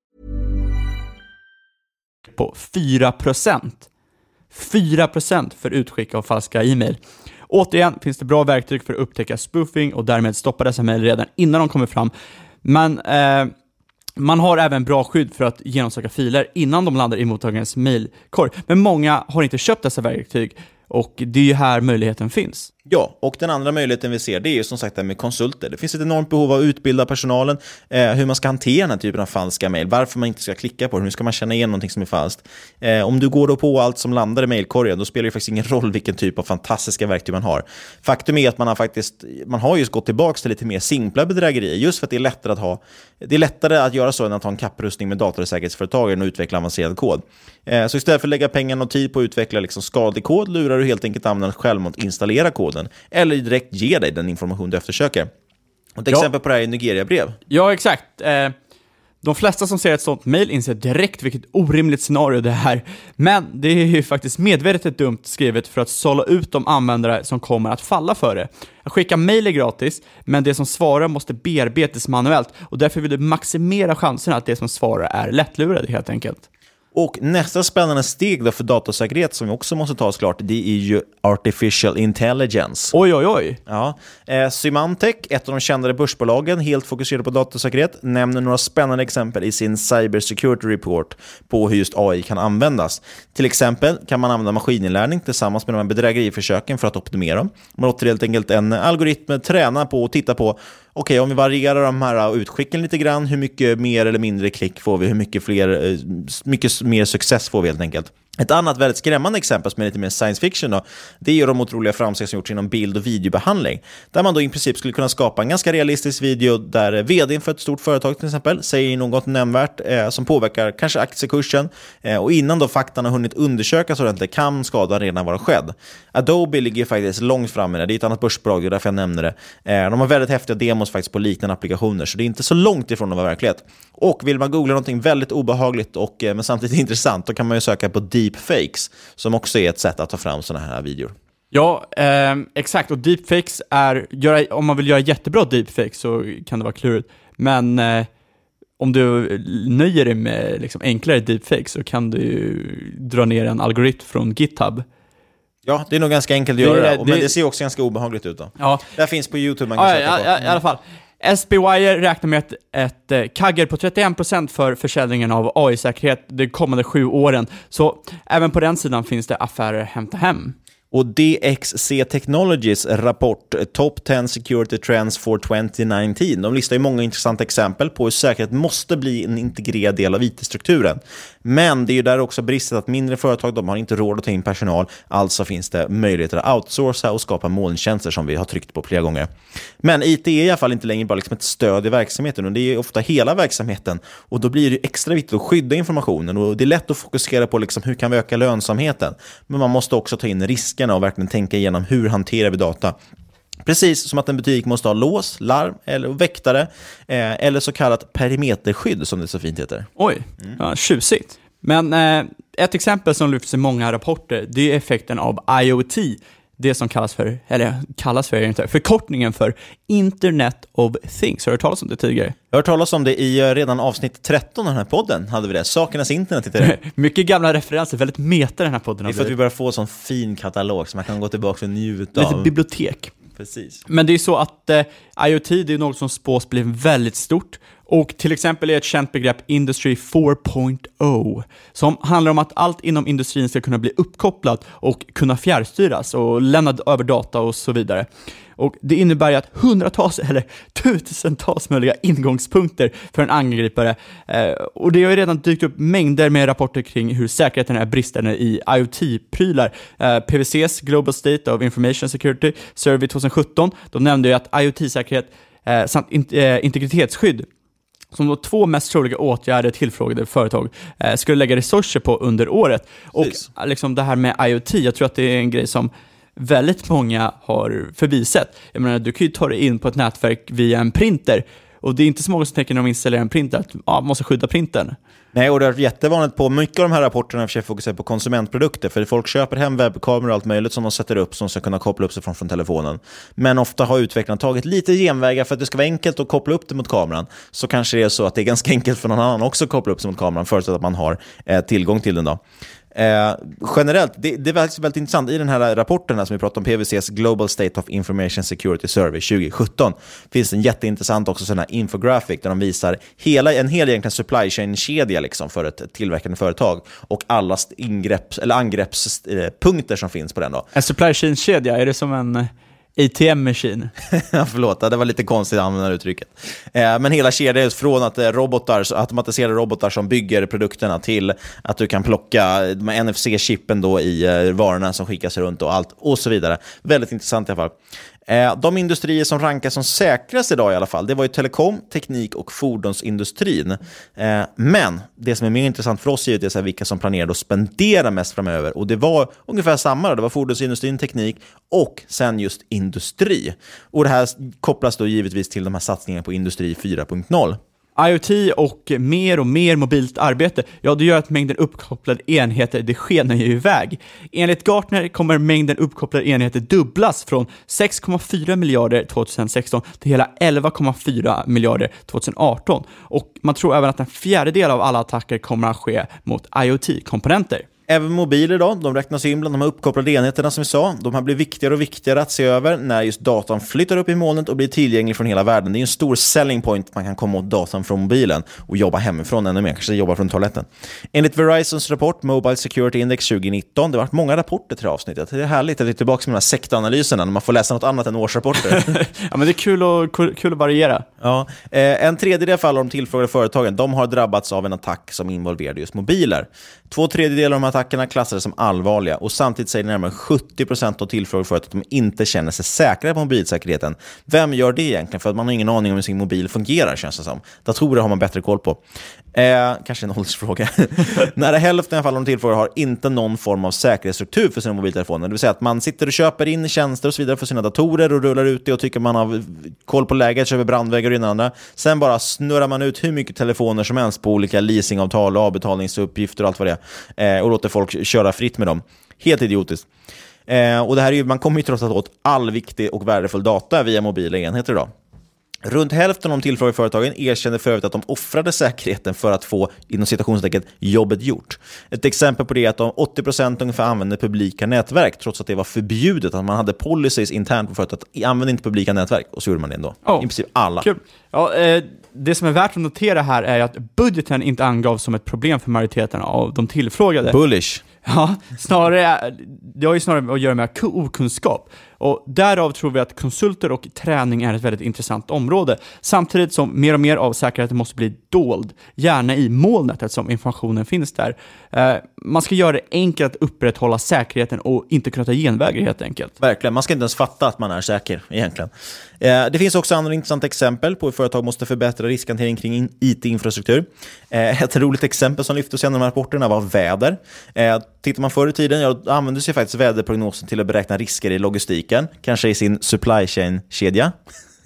På 4%. 4% för utskick av falska e-mail. Återigen finns det bra verktyg för att upptäcka spoofing och därmed stoppa dessa mejl redan innan de kommer fram. Men eh, man har även bra skydd för att genomsöka filer innan de landar i mottagarens mejlkorg. Men många har inte köpt dessa verktyg och det är ju här möjligheten finns. Ja, och den andra möjligheten vi ser det är ju som sagt det med konsulter. Det finns ett enormt behov av att utbilda personalen, eh, hur man ska hantera den här typen av falska mejl, varför man inte ska klicka på det, hur ska man känna igen någonting som är falskt. Eh, om du går då på allt som landar i mejlkorgen, då spelar det faktiskt ingen [LAUGHS] roll vilken typ av fantastiska verktyg man har. Faktum är att man har faktiskt, man har just gått tillbaka till lite mer simpla bedrägerier, just för att det är lättare att ha, det är lättare att göra så än att ha en kapprustning med datorsäkerhetsföretagen och utveckla avancerad kod. Eh, så istället för att lägga pengar och tid på att utveckla liksom skadlig kod, lurar du helt enkelt användaren själv att installera kod koden, eller direkt ge dig den information du eftersöker. Och ett Ja. exempel på det här är Nigeria-brev. Ja, exakt. Eh, de flesta som ser ett sånt mail inser direkt vilket orimligt scenario det är. Men det är ju faktiskt medvetet dumt skrivet för att sålla ut de användare som kommer att falla för det. Att skicka mail är gratis, men det som svarar måste bearbetas manuellt och därför vill du maximera chanserna att det som svarar är lättlurade helt enkelt. Och nästa spännande steg då för datasäkerhet som vi också måste ta oss klart, det är ju artificial intelligence. Oj, oj, oj. Ja. Eh, Symantec, ett av de kändare börsbolagen, helt fokuserade på datasäkerhet, nämner några spännande exempel i sin Cyber Security Report på hur just AI kan användas. Till exempel kan man använda maskininlärning tillsammans med de här bedrägeriförsöken för att optimera dem. Man låter helt enkelt en algoritm träna på och titta på Okej, om vi varierar de här äh, utskicken lite grann, hur mycket mer eller mindre klick får vi? Hur mycket, fler, äh, mycket mer success får vi helt enkelt? Ett annat väldigt skrämmande exempel som är lite mer science fiction då, det är ju de otroliga framsteg som gjorts inom bild och videobehandling. Där man då i princip skulle kunna skapa en ganska realistisk video där vdn för ett stort företag till exempel säger något nämnvärt eh, som påverkar kanske aktiekursen eh, och innan då faktan har hunnit undersökas ordentligt kan skadan redan vara skedd. Adobe ligger faktiskt långt framme, det, det är ett annat börsbolag, det är därför jag nämner det. Eh, de har väldigt häftiga demos faktiskt på liknande applikationer, så det är inte så långt ifrån att vara verklighet. Och vill man googla någonting väldigt obehagligt och eh, men samtidigt [LAUGHS] intressant, då kan man ju söka på deepfakes, som också är ett sätt att ta fram sådana här videor. Ja, eh, exakt. Och deepfakes är, göra, om man vill göra jättebra deepfakes så kan det vara klurigt. Men eh, om du nöjer dig med liksom, enklare deepfakes så kan du dra ner en algoritm från GitHub. Ja, det är nog ganska enkelt att Det göra det, men det- det ser också ganska obehagligt ut. Då. Ja. Det finns på YouTube, man kan Ja, ja, på. ja, i alla fall. SBWire räknar med ett, ett eh, kagger på 31% för försäljningen av AI-säkerhet de kommande sju åren. Så även på den sidan finns det affärer att hämta hem. Och DXC Technologies rapport eh, Top 10 Security Trends for 2019. De listar ju många intressanta exempel på hur säkerhet måste bli en integrerad del av IT-strukturen. Men det är ju där också bristen att mindre företag de har inte råd att ta in personal, alltså finns det möjligheter att outsourca och skapa molntjänster som vi har tryckt på flera gånger. Men IT är i alla fall inte längre bara liksom ett stöd i verksamheten, och det är ofta hela verksamheten. Och då blir det extra viktigt att skydda informationen och det är lätt att fokusera på liksom hur kan vi öka lönsamheten. Men man måste också ta in riskerna och verkligen tänka igenom hur hanterar vi data. Precis som att en butik måste ha lås, larm eller väktare eh, eller så kallat perimeterskydd som det så fint heter. Oj, ja, tjusigt. Men eh, ett exempel som lyfts i många rapporter, det är effekten av IoT. det som kallas för, eller kallas för, inte, förkortningen för Internet of Things. Har du hört talas om det tidigare? Jag har hört talas om det i eh, redan avsnitt 13 av den här podden, hade vi det. Sakernas internet heter det. [LAUGHS] Mycket gamla referenser, väldigt meta den här podden. Det är för att vi börjar få en sån fin katalog som man kan gå tillbaka och njuta Lite av. bibliotek. Precis. Men det är så att eh, IoT, det är något som spås bli väldigt stort. Och till exempel är ett känt begrepp Industry 4.0, som handlar om att allt inom industrin ska kunna bli uppkopplat och kunna fjärrstyras och lämna över data och så vidare. Och Det innebär ju att hundratals eller tusentals möjliga ingångspunkter för en angripare. Eh, och det har ju redan dykt upp mängder med rapporter kring hur säkerheten är bristande i IoT-prylar. Eh, PWCs Global State of Information Security Survey 2017, de nämnde ju att IoT-säkerhet eh, samt in, eh, integritetsskydd som de två mest troliga åtgärder tillfrågade företag eh, skulle lägga resurser på under året. Och eh, liksom det här med IoT, jag tror att det är en grej som väldigt många har förbisett. Jag menar, du kan ju ta dig in på ett nätverk via en printer och det är inte så många som tänker när de installerar en printer att ah, man måste skydda printern. Nej, och det har varit jättevanligt på mycket av de här rapporterna försöker fokusera på konsumentprodukter, för folk köper hem webbkameror och allt möjligt som de sätter upp som ska kunna koppla upp sig från, från telefonen. Men ofta har utvecklarna tagit lite genvägar för att det ska vara enkelt att koppla upp det mot kameran. Så kanske det är så att det är ganska enkelt för någon annan också att koppla upp sig mot kameran, förutsatt att man har eh, tillgång till den. Då. Eh, generellt, det, det är väldigt, väldigt intressant. I den här rapporten här som vi pratar om, PWCs Global State of Information Security Survey 2017, finns en jätteintressant också sån här infographic där de visar hela, en hel egentligen supply chain-kedja liksom för ett tillverkande företag och alla ingrepp, eller angreppspunkter eh, som finns på den. Då. En supply chain-kedja, är det som en ATM-machine. [LAUGHS] förlåt, det var lite konstigt att använda uttrycket. Eh, men hela kedjan, från att eh, robotar, automatiserade robotar som bygger produkterna till att du kan plocka NFC-chippen då i eh, varorna som skickas runt och allt och så vidare. Väldigt intressant i alla fall. Eh, de industrier som rankas som säkrast idag i alla fall, det var ju telekom, teknik och fordonsindustrin. Eh, men det som är mer intressant för oss givetvis är vilka som planerade att spendera mest framöver. Och det var ungefär samma, det var fordonsindustrin, teknik och sen just industri. Och det här kopplas då givetvis till de här satsningarna på industri 4.0. IoT och mer och mer mobilt arbete, ja det gör att mängden uppkopplade enheter, det skenar ju iväg. Enligt Gartner kommer mängden uppkopplade enheter dubblas från 6,4 miljarder 2016 till hela 11,4 miljarder 2018. Och man tror även att en fjärdedel av alla attacker kommer att ske mot IoT-komponenter. Även mobiler då, de räknas in bland de här uppkopplade enheterna som vi sa. De här blir viktigare och viktigare att se över när just datorn flyttar upp i molnet och blir tillgänglig från hela världen. Det är en stor selling point man kan komma åt datorn från mobilen och jobba hemifrån ännu mer, kanske jobba från toaletten. Enligt Verizons rapport Mobile Security Index 2019, det har varit många rapporter till det här avsnittet. Det är härligt att vi är tillbaka med de här sektanalyserna när man får läsa något annat än årsrapporter. [LAUGHS] ja, men det är kul, och, kul, kul att variera. Ja, eh, en tredjedel av de tillfrågade företagen de har drabbats av en attack som involverade just mobiler. Två tredjedelar av de attackerna klassades som allvarliga och samtidigt säger närmare 70% av tillfrågade företag att de inte känner sig säkra på mobilsäkerheten. Vem gör det egentligen? För att man har ingen aning om hur sin mobil fungerar känns det som. Datorer har man bättre koll på. Eh, kanske en åldersfråga. [LAUGHS] Nära hälften av de tillfrågade har inte någon form av säkerhetsstruktur för sina mobiltelefoner. Det vill säga att man sitter och köper in tjänster och så vidare för sina datorer och rullar ut det och tycker man har koll på läget, köper brandväggar och innan Sen bara snurrar man ut hur mycket telefoner som helst på olika leasingavtal, och avbetalningsuppgifter och allt vad det är. Eh, och låter folk köra fritt med dem. Helt idiotiskt. Eh, och det här är ju, man kommer ju trots allt åt all viktig och värdefull data via mobila enheter idag. Runt hälften av de tillfrågade företagen erkände för övrigt att de offrade säkerheten för att få inom citationstecken jobbet gjort. Ett exempel på det är att de 80% ungefär använde publika nätverk trots att det var förbjudet, att man hade policies internt på företaget att använda inte publika nätverk och så gjorde man det ändå. Oh, I princip alla. Kul. Ja, eh, det som är värt att notera här är att budgeten inte angavs som ett problem för majoriteten av de tillfrågade. Bullish. Ja, snarare, det har ju snarare att göra med okunskap. Och därav tror vi att konsulter och träning är ett väldigt intressant område. Samtidigt som mer och mer av säkerheten måste bli dold, gärna i molnet eftersom informationen finns där. Eh, man ska göra det enkelt att upprätthålla säkerheten och inte kunna ta genvägar helt enkelt. Verkligen, man ska inte ens fatta att man är säker egentligen. Eh, det finns också andra intressanta exempel på hur företag måste förbättra riskhantering kring IT-infrastruktur. Eh, ett roligt exempel som lyftes i en av de här rapporterna var väder. Eh, tittar man förr i tiden, ja, då använde sig faktiskt väderprognosen till att beräkna risker i logistik logistiken, kanske i sin supply chain-kedja.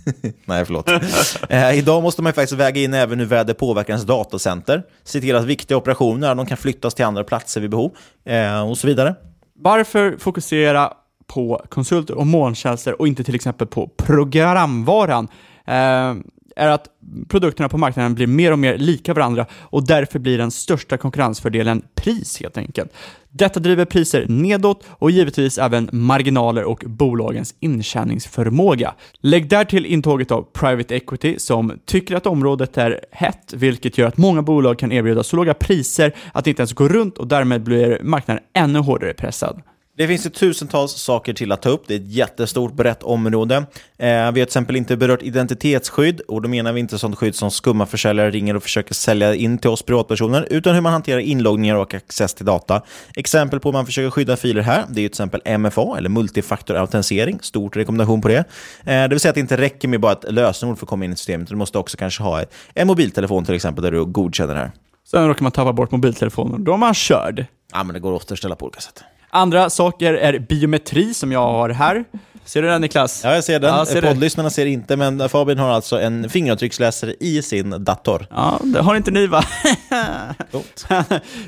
[LAUGHS] Nej, förlåt. [LAUGHS] eh, idag måste man faktiskt väga in även hur väder påverkar ens datacenter, se till att viktiga operationer de kan flyttas till andra platser vid behov eh, och så vidare. Varför fokusera på konsulter och molntjänster och inte till exempel på programvaran eh, är att produkterna på marknaden blir mer och mer lika varandra och därför blir den största konkurrensfördelen pris helt enkelt. Detta driver priser nedåt och givetvis även marginaler och bolagens intjäningsförmåga. Lägg därtill intåget av private equity som tycker att området är hett, vilket gör att många bolag kan erbjuda så låga priser att det inte ens går runt och därmed blir marknaden ännu hårdare pressad. Det finns ju tusentals saker till att ta upp. Det är ett jättestort, brett område. Eh, vi har till exempel inte berört identitetsskydd, och då menar vi inte sånt skydd som skumma försäljare ringer och försöker sälja in till oss privatpersoner, utan hur man hanterar inloggningar och access till data. Exempel på hur man försöker skydda filer här, det är till exempel MFA, eller multifaktorautentisering. Stort rekommendation på det. Eh, det vill säga att det inte räcker med bara ett lösenord för att komma in i systemet, du måste också kanske ha en mobiltelefon till exempel, där du godkänner det här. Sen råkar man tappa bort mobiltelefonen, då är man körd. Ja, men det går att återställa på olika sätt. Andra saker är biometri som jag har här. Ser du den Niklas? Ja, jag ser den. Ja, ser? Poddlyssnarna ser inte, men Fabian har alltså en fingeravtrycksläsare i sin dator. Ja, det har inte ni va? [LAUGHS]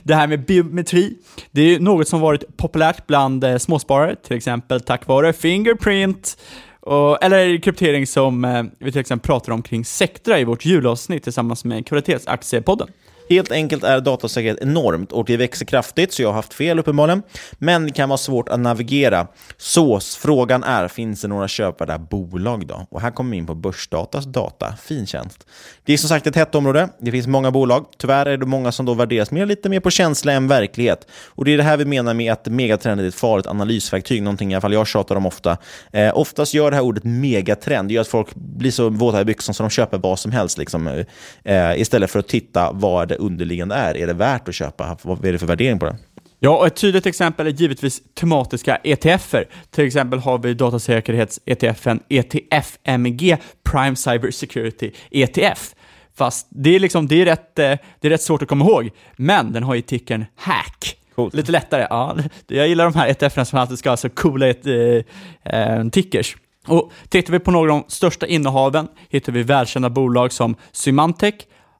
det här med biometri, det är något som varit populärt bland eh, småsparare, till exempel tack vare Fingerprint. Och, eller kryptering som eh, vi till exempel pratar om kring Sectra i vårt julavsnitt tillsammans med Kvalitetsaktiepodden. Helt enkelt är datasäkerhet enormt och det växer kraftigt, så jag har haft fel uppenbarligen. Men det kan vara svårt att navigera. Så frågan är, finns det några köpvärda bolag då? Och här kommer vi in på Börsdatas data, fin tjänst. Det är som sagt ett hett område, det finns många bolag. Tyvärr är det många som då värderas mer, lite mer på känsla än verklighet. Och det är det här vi menar med att megatrend är ett farligt analysverktyg, någonting i alla fall jag tjatar om ofta. Eh, oftast gör det här ordet megatrend, det gör att folk blir så våta i byxan så de köper vad som helst, liksom, eh, istället för att titta vad underliggande är. Är det värt att köpa? Vad är det för värdering på det? Ja, och ett tydligt exempel är givetvis tematiska ETFer. Till exempel har vi datasäkerhets-ETFen ETF-MG Prime Cyber Security ETF. Fast det är, liksom, det, är rätt, eh, det är rätt svårt att komma ihåg, men den har ju tickern HACK. Lite lättare, ja. [LAUGHS] Jag gillar de här ETFerna som alltid ska ha så coola eh, eh, tickers. Och tittar vi på några av de största innehaven hittar vi välkända bolag som Symantec,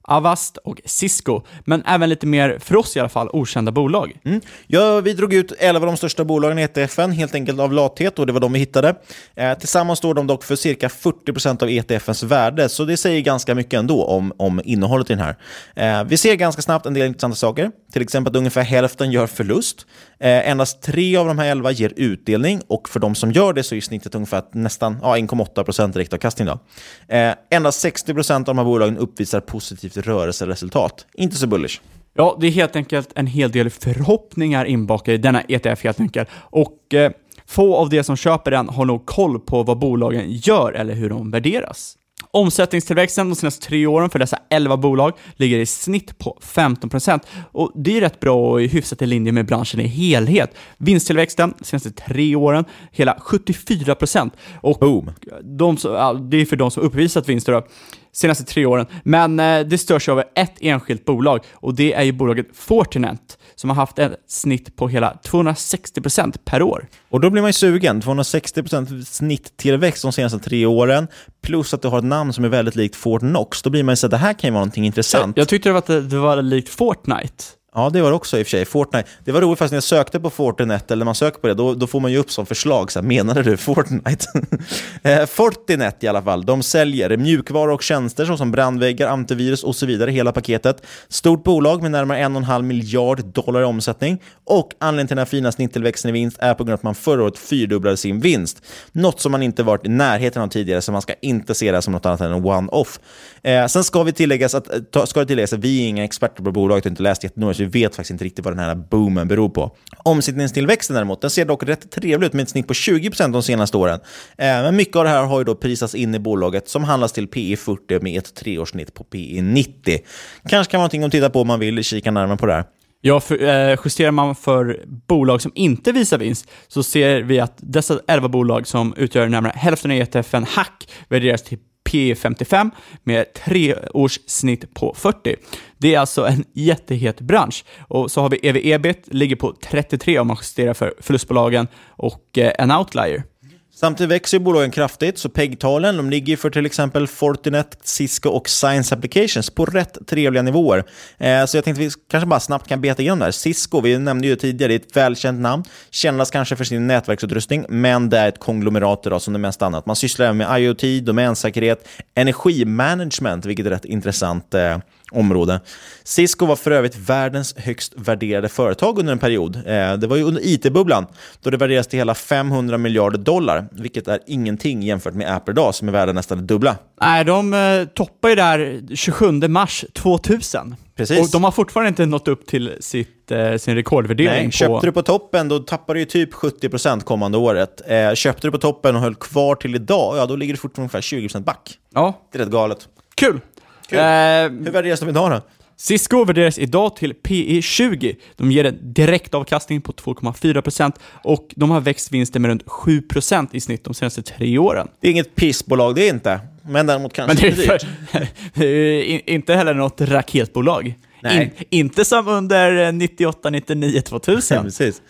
Avast och Cisco, men även lite mer, för oss i alla fall, okända bolag. Mm. Ja, vi drog ut 11 av de största bolagen i ETFen, helt enkelt av lathet, och det var de vi hittade. Eh, tillsammans står de dock för cirka 40% av ETFens värde, så det säger ganska mycket ändå om, om innehållet i den här. Eh, vi ser ganska snabbt en del intressanta saker, till exempel att ungefär hälften gör förlust. Eh, endast tre av de här 11 ger utdelning, och för de som gör det så är snittet ungefär nästan ja, 1,8% direktavkastning. Då. Eh, endast 60% av de här bolagen uppvisar positivt rörelseresultat. Inte så bullish. Ja, det är helt enkelt en hel del förhoppningar inbakade i denna ETF helt enkelt. Och eh, få av de som köper den har nog koll på vad bolagen gör eller hur de värderas. Omsättningstillväxten de senaste tre åren för dessa 11 bolag ligger i snitt på 15% och det är rätt bra och är hyfsat i linje med branschen i helhet. Vinsttillväxten de senaste tre åren hela 74% och Boom. De som, det är för de som uppvisat vinster då senaste tre åren. Men eh, det störs av ett enskilt bolag och det är ju bolaget Fortinet som har haft ett snitt på hela 260% per år. Och då blir man ju sugen. 260% snitttillväxt de senaste tre åren, plus att du har ett namn som är väldigt likt Fortnox. Då blir man ju så att det här kan ju vara någonting intressant. Jag, jag tyckte det var, att det, det var likt Fortnite. Ja, det var det också i och för sig. Fortnite. Det var roligt, fast när jag sökte på Fortinet, eller när man söker på det, då, då får man ju upp som förslag, så här, menade du Fortnite? [LAUGHS] Eh, Fortinet i alla fall, de säljer mjukvaror och tjänster såsom brandväggar, antivirus och så vidare, hela paketet. Stort bolag med närmare 1,5 miljard dollar i omsättning. Och anledningen till den här fina snittillväxten i vinst är på grund av att man förra året fyrdubblade sin vinst. Något som man inte varit i närheten av tidigare, så man ska inte se det som något annat än en one-off. Eh, sen ska, vi tilläggas att, ska det tilläggas att vi är inga experter på bolaget och inte läst jättenoga, vi vet faktiskt inte riktigt vad den här boomen beror på. Omsättningstillväxten däremot, den ser dock rätt trevlig ut med ett snitt på 20% de senaste åren. Eh, men mycket av det här har ju då prisats in i bolaget som handlas till PE 40 med ett treårssnitt på PE 90. Kanske kan vara någonting att titta på om man vill kika närmare på det här. Ja, för, eh, justerar man för bolag som inte visar vinst så ser vi att dessa 11 bolag som utgör närmare hälften av ETFen Hack värderas till P55 med tre års snitt på 40. Det är alltså en jättehet bransch. Och så har vi EV-EBIT, ligger på 33 om man justerar för förlustbolagen och eh, en outlier. Samtidigt växer ju bolagen kraftigt, så PEG-talen de ligger för till exempel Fortinet, Cisco och Science Applications på rätt trevliga nivåer. Eh, så jag tänkte vi kanske bara snabbt kan beta igenom det här. Cisco, vi nämnde ju tidigare, det är ett välkänt namn. Kändas kanske för sin nätverksutrustning, men det är ett konglomerat idag som det mesta annat. Man sysslar även med IoT, domänsäkerhet, energimanagement, vilket är rätt intressant eh, område. Cisco var för övrigt världens högst värderade företag under en period. Eh, det var ju under IT-bubblan, då det värderas till hela 500 miljarder dollar, vilket är ingenting jämfört med Apple idag, som är värda nästan det dubbla. Nej, de eh, toppar ju där 27 mars 2000. Precis. Och de har fortfarande inte nått upp till sitt, eh, sin rekordvärdering. Nej, på... köpte du på toppen, då tappar du ju typ 70% kommande året. Eh, köpte du på toppen och höll kvar till idag, ja då ligger du fortfarande ungefär 20% back. Ja. Det är rätt galet. Kul! Kul. Eh, Hur värderas de idag då? Cisco värderas idag till PE 20. De ger en direktavkastning på 2,4% och de har växt vinsten med runt 7% i snitt de senaste tre åren. Det är inget pissbolag, det är inte. Men däremot kanske Men det är, för, [LAUGHS] inte heller något raketbolag. Nej. In, inte som under 98, 99, 2000. Precis.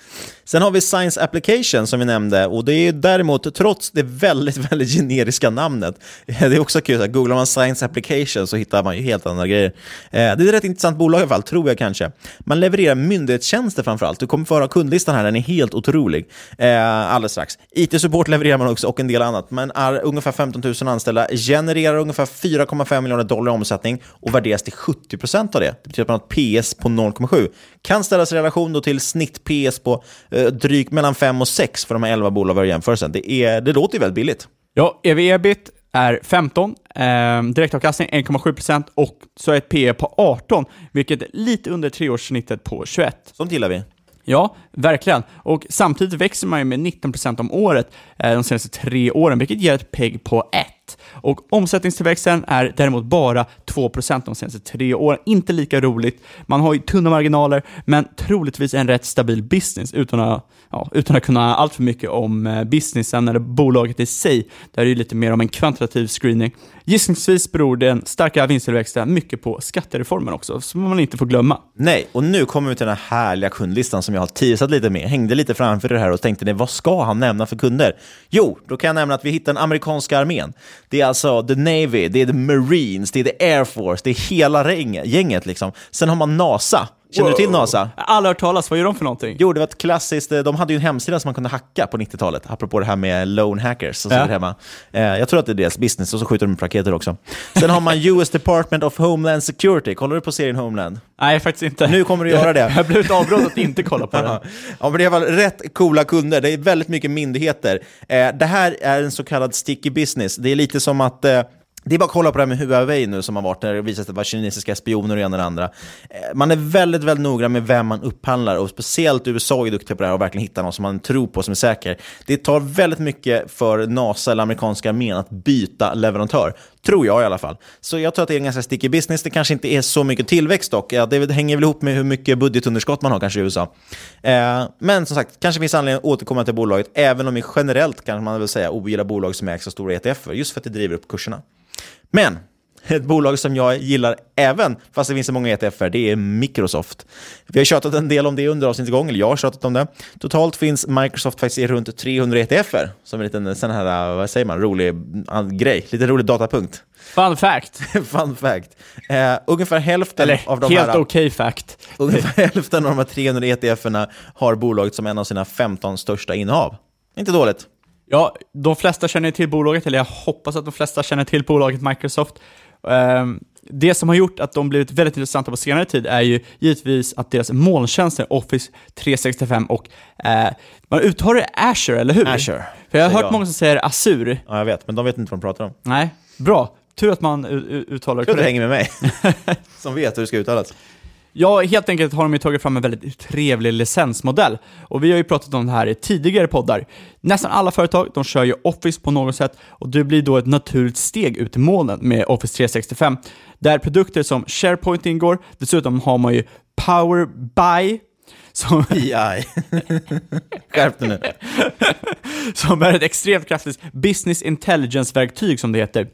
Sen har vi Science Application som vi nämnde och det är ju däremot, trots det väldigt, [LAUGHS] väldigt generiska namnet, eh, det är också kul, att googlar man Science Application så hittar man ju helt andra grejer. Eh, det är ett rätt intressant bolag i alla fall, tror jag kanske. Man levererar myndighetstjänster framför allt. Du kommer få höra kundlistan här, den är helt otrolig. Eh, alldeles strax. IT-support levererar man också och en del annat, Man är ungefär 15 000 anställda, genererar ungefär 4,5 miljoner dollar i omsättning och värderas till 70 procent av det. Det betyder att man har ett PS på 0,7. Kan ställas i relation då till snitt PS på drygt mellan 5 och 6 för de här 11 bolagen i jämförelsen. Det, är, det låter ju väldigt billigt. Ja, EV-EBIT är 15, eh, direktavkastning 1,7% och så är ett PE på 18, vilket är lite under treårssnittet på 21. Sånt gillar vi. Ja, verkligen. Och samtidigt växer man ju med 19% om året eh, de senaste tre åren, vilket ger ett PEG på 1. Och omsättningstillväxten är däremot bara 2% de senaste tre åren. Inte lika roligt. Man har ju tunna marginaler, men troligtvis en rätt stabil business utan att, ja, utan att kunna allt för mycket om eh, businessen eller bolaget i sig. Där är det ju lite mer om en kvantitativ screening. Gissningsvis beror den starka vinsttillväxten mycket på skattereformen också, som man inte får glömma. Nej, och nu kommer vi till den här härliga kundlistan som jag har teasat lite med. Hängde lite framför det här och tänkte, nej, vad ska han nämna för kunder? Jo, då kan jag nämna att vi hittar den amerikanska armén. Det är alltså the Navy, det är the Marines, det är the Air Force, det är hela gänget liksom. Sen har man NASA. Känner du till NASA? Alla har hört talas, vad gör de för någonting? Jo, det var ett klassiskt, de hade ju en hemsida som man kunde hacka på 90-talet, apropå det här med lone hackers som Ja. sitter hemma. Eh, jag tror att det är deras business, och så skjuter de med raketer också. Sen har man US Department of Homeland Security. Kollar du på serien Homeland? Nej, faktiskt inte. Nu kommer du göra det. Jag har blivit avrådd att inte kolla på den. [LAUGHS] Ja, men det är i alla fall rätt coola kunder. Det är väldigt mycket myndigheter. Eh, det här är en så kallad sticky business. Det är lite som att eh, det är bara att kolla på det här med Huawei nu som har varit där det visat sig att det var kinesiska spioner och det ena och det andra. Eh, man är väldigt, väldigt noggrann med vem man upphandlar och speciellt USA är duktiga på det här och verkligen hittar någon som man tror på som är säker. Det tar väldigt mycket för NASA eller amerikanska armén att byta leverantör. Tror jag i alla fall. Så jag tror att det är en ganska sticky business. Det kanske inte är så mycket tillväxt dock. Ja, det hänger väl ihop med hur mycket budgetunderskott man har kanske i USA. Eh, men som sagt, kanske finns anledning att återkomma till bolaget, även om vi generellt kanske man vill säga ogillar bolag som ägs av stora ETFer, just för att det driver upp kurserna. Men ett bolag som jag gillar även, fast det finns så många ETFer, det är Microsoft. Vi har tjatat en del om det under avsnittets gång, eller jag har tjatat om det. Totalt finns Microsoft faktiskt i runt 300 ETFer, som en liten sån här, vad säger man, rolig ah, grej, lite rolig datapunkt. Fun fact. [LAUGHS] Fun fact. Eh, ungefär hälften Eller av de helt här... okej fact. Ungefär [LAUGHS] hälften av de här 300 ETFerna har bolaget som en av sina 15 största innehav. Inte dåligt. Ja, de flesta känner till bolaget, eller jag hoppas att de flesta känner till bolaget Microsoft. Ehm, det som har gjort att de blivit väldigt intressanta på senare tid är ju givetvis att deras molntjänster, Office 365 och eh, man uttalar det Azure, eller hur? Azure, För jag har hört jag. många som säger Azure. Ja, jag vet, men de vet inte vad de pratar om. Nej, bra. Tur att man uttalar det Kul att du korrekt. hänger med mig, [LAUGHS] som vet hur det ska uttalas. Ja, helt enkelt har de ju tagit fram en väldigt trevlig licensmodell. Och vi har ju pratat om det här i tidigare poddar. Nästan alla företag, de kör ju Office på något sätt och det blir då ett naturligt steg ut i molnen med Office 365. Där produkter som SharePoint ingår, dessutom har man ju Power BI, som, [LAUGHS] BI. [LAUGHS] Skärp nu. som är ett extremt kraftigt business intelligence-verktyg som det heter.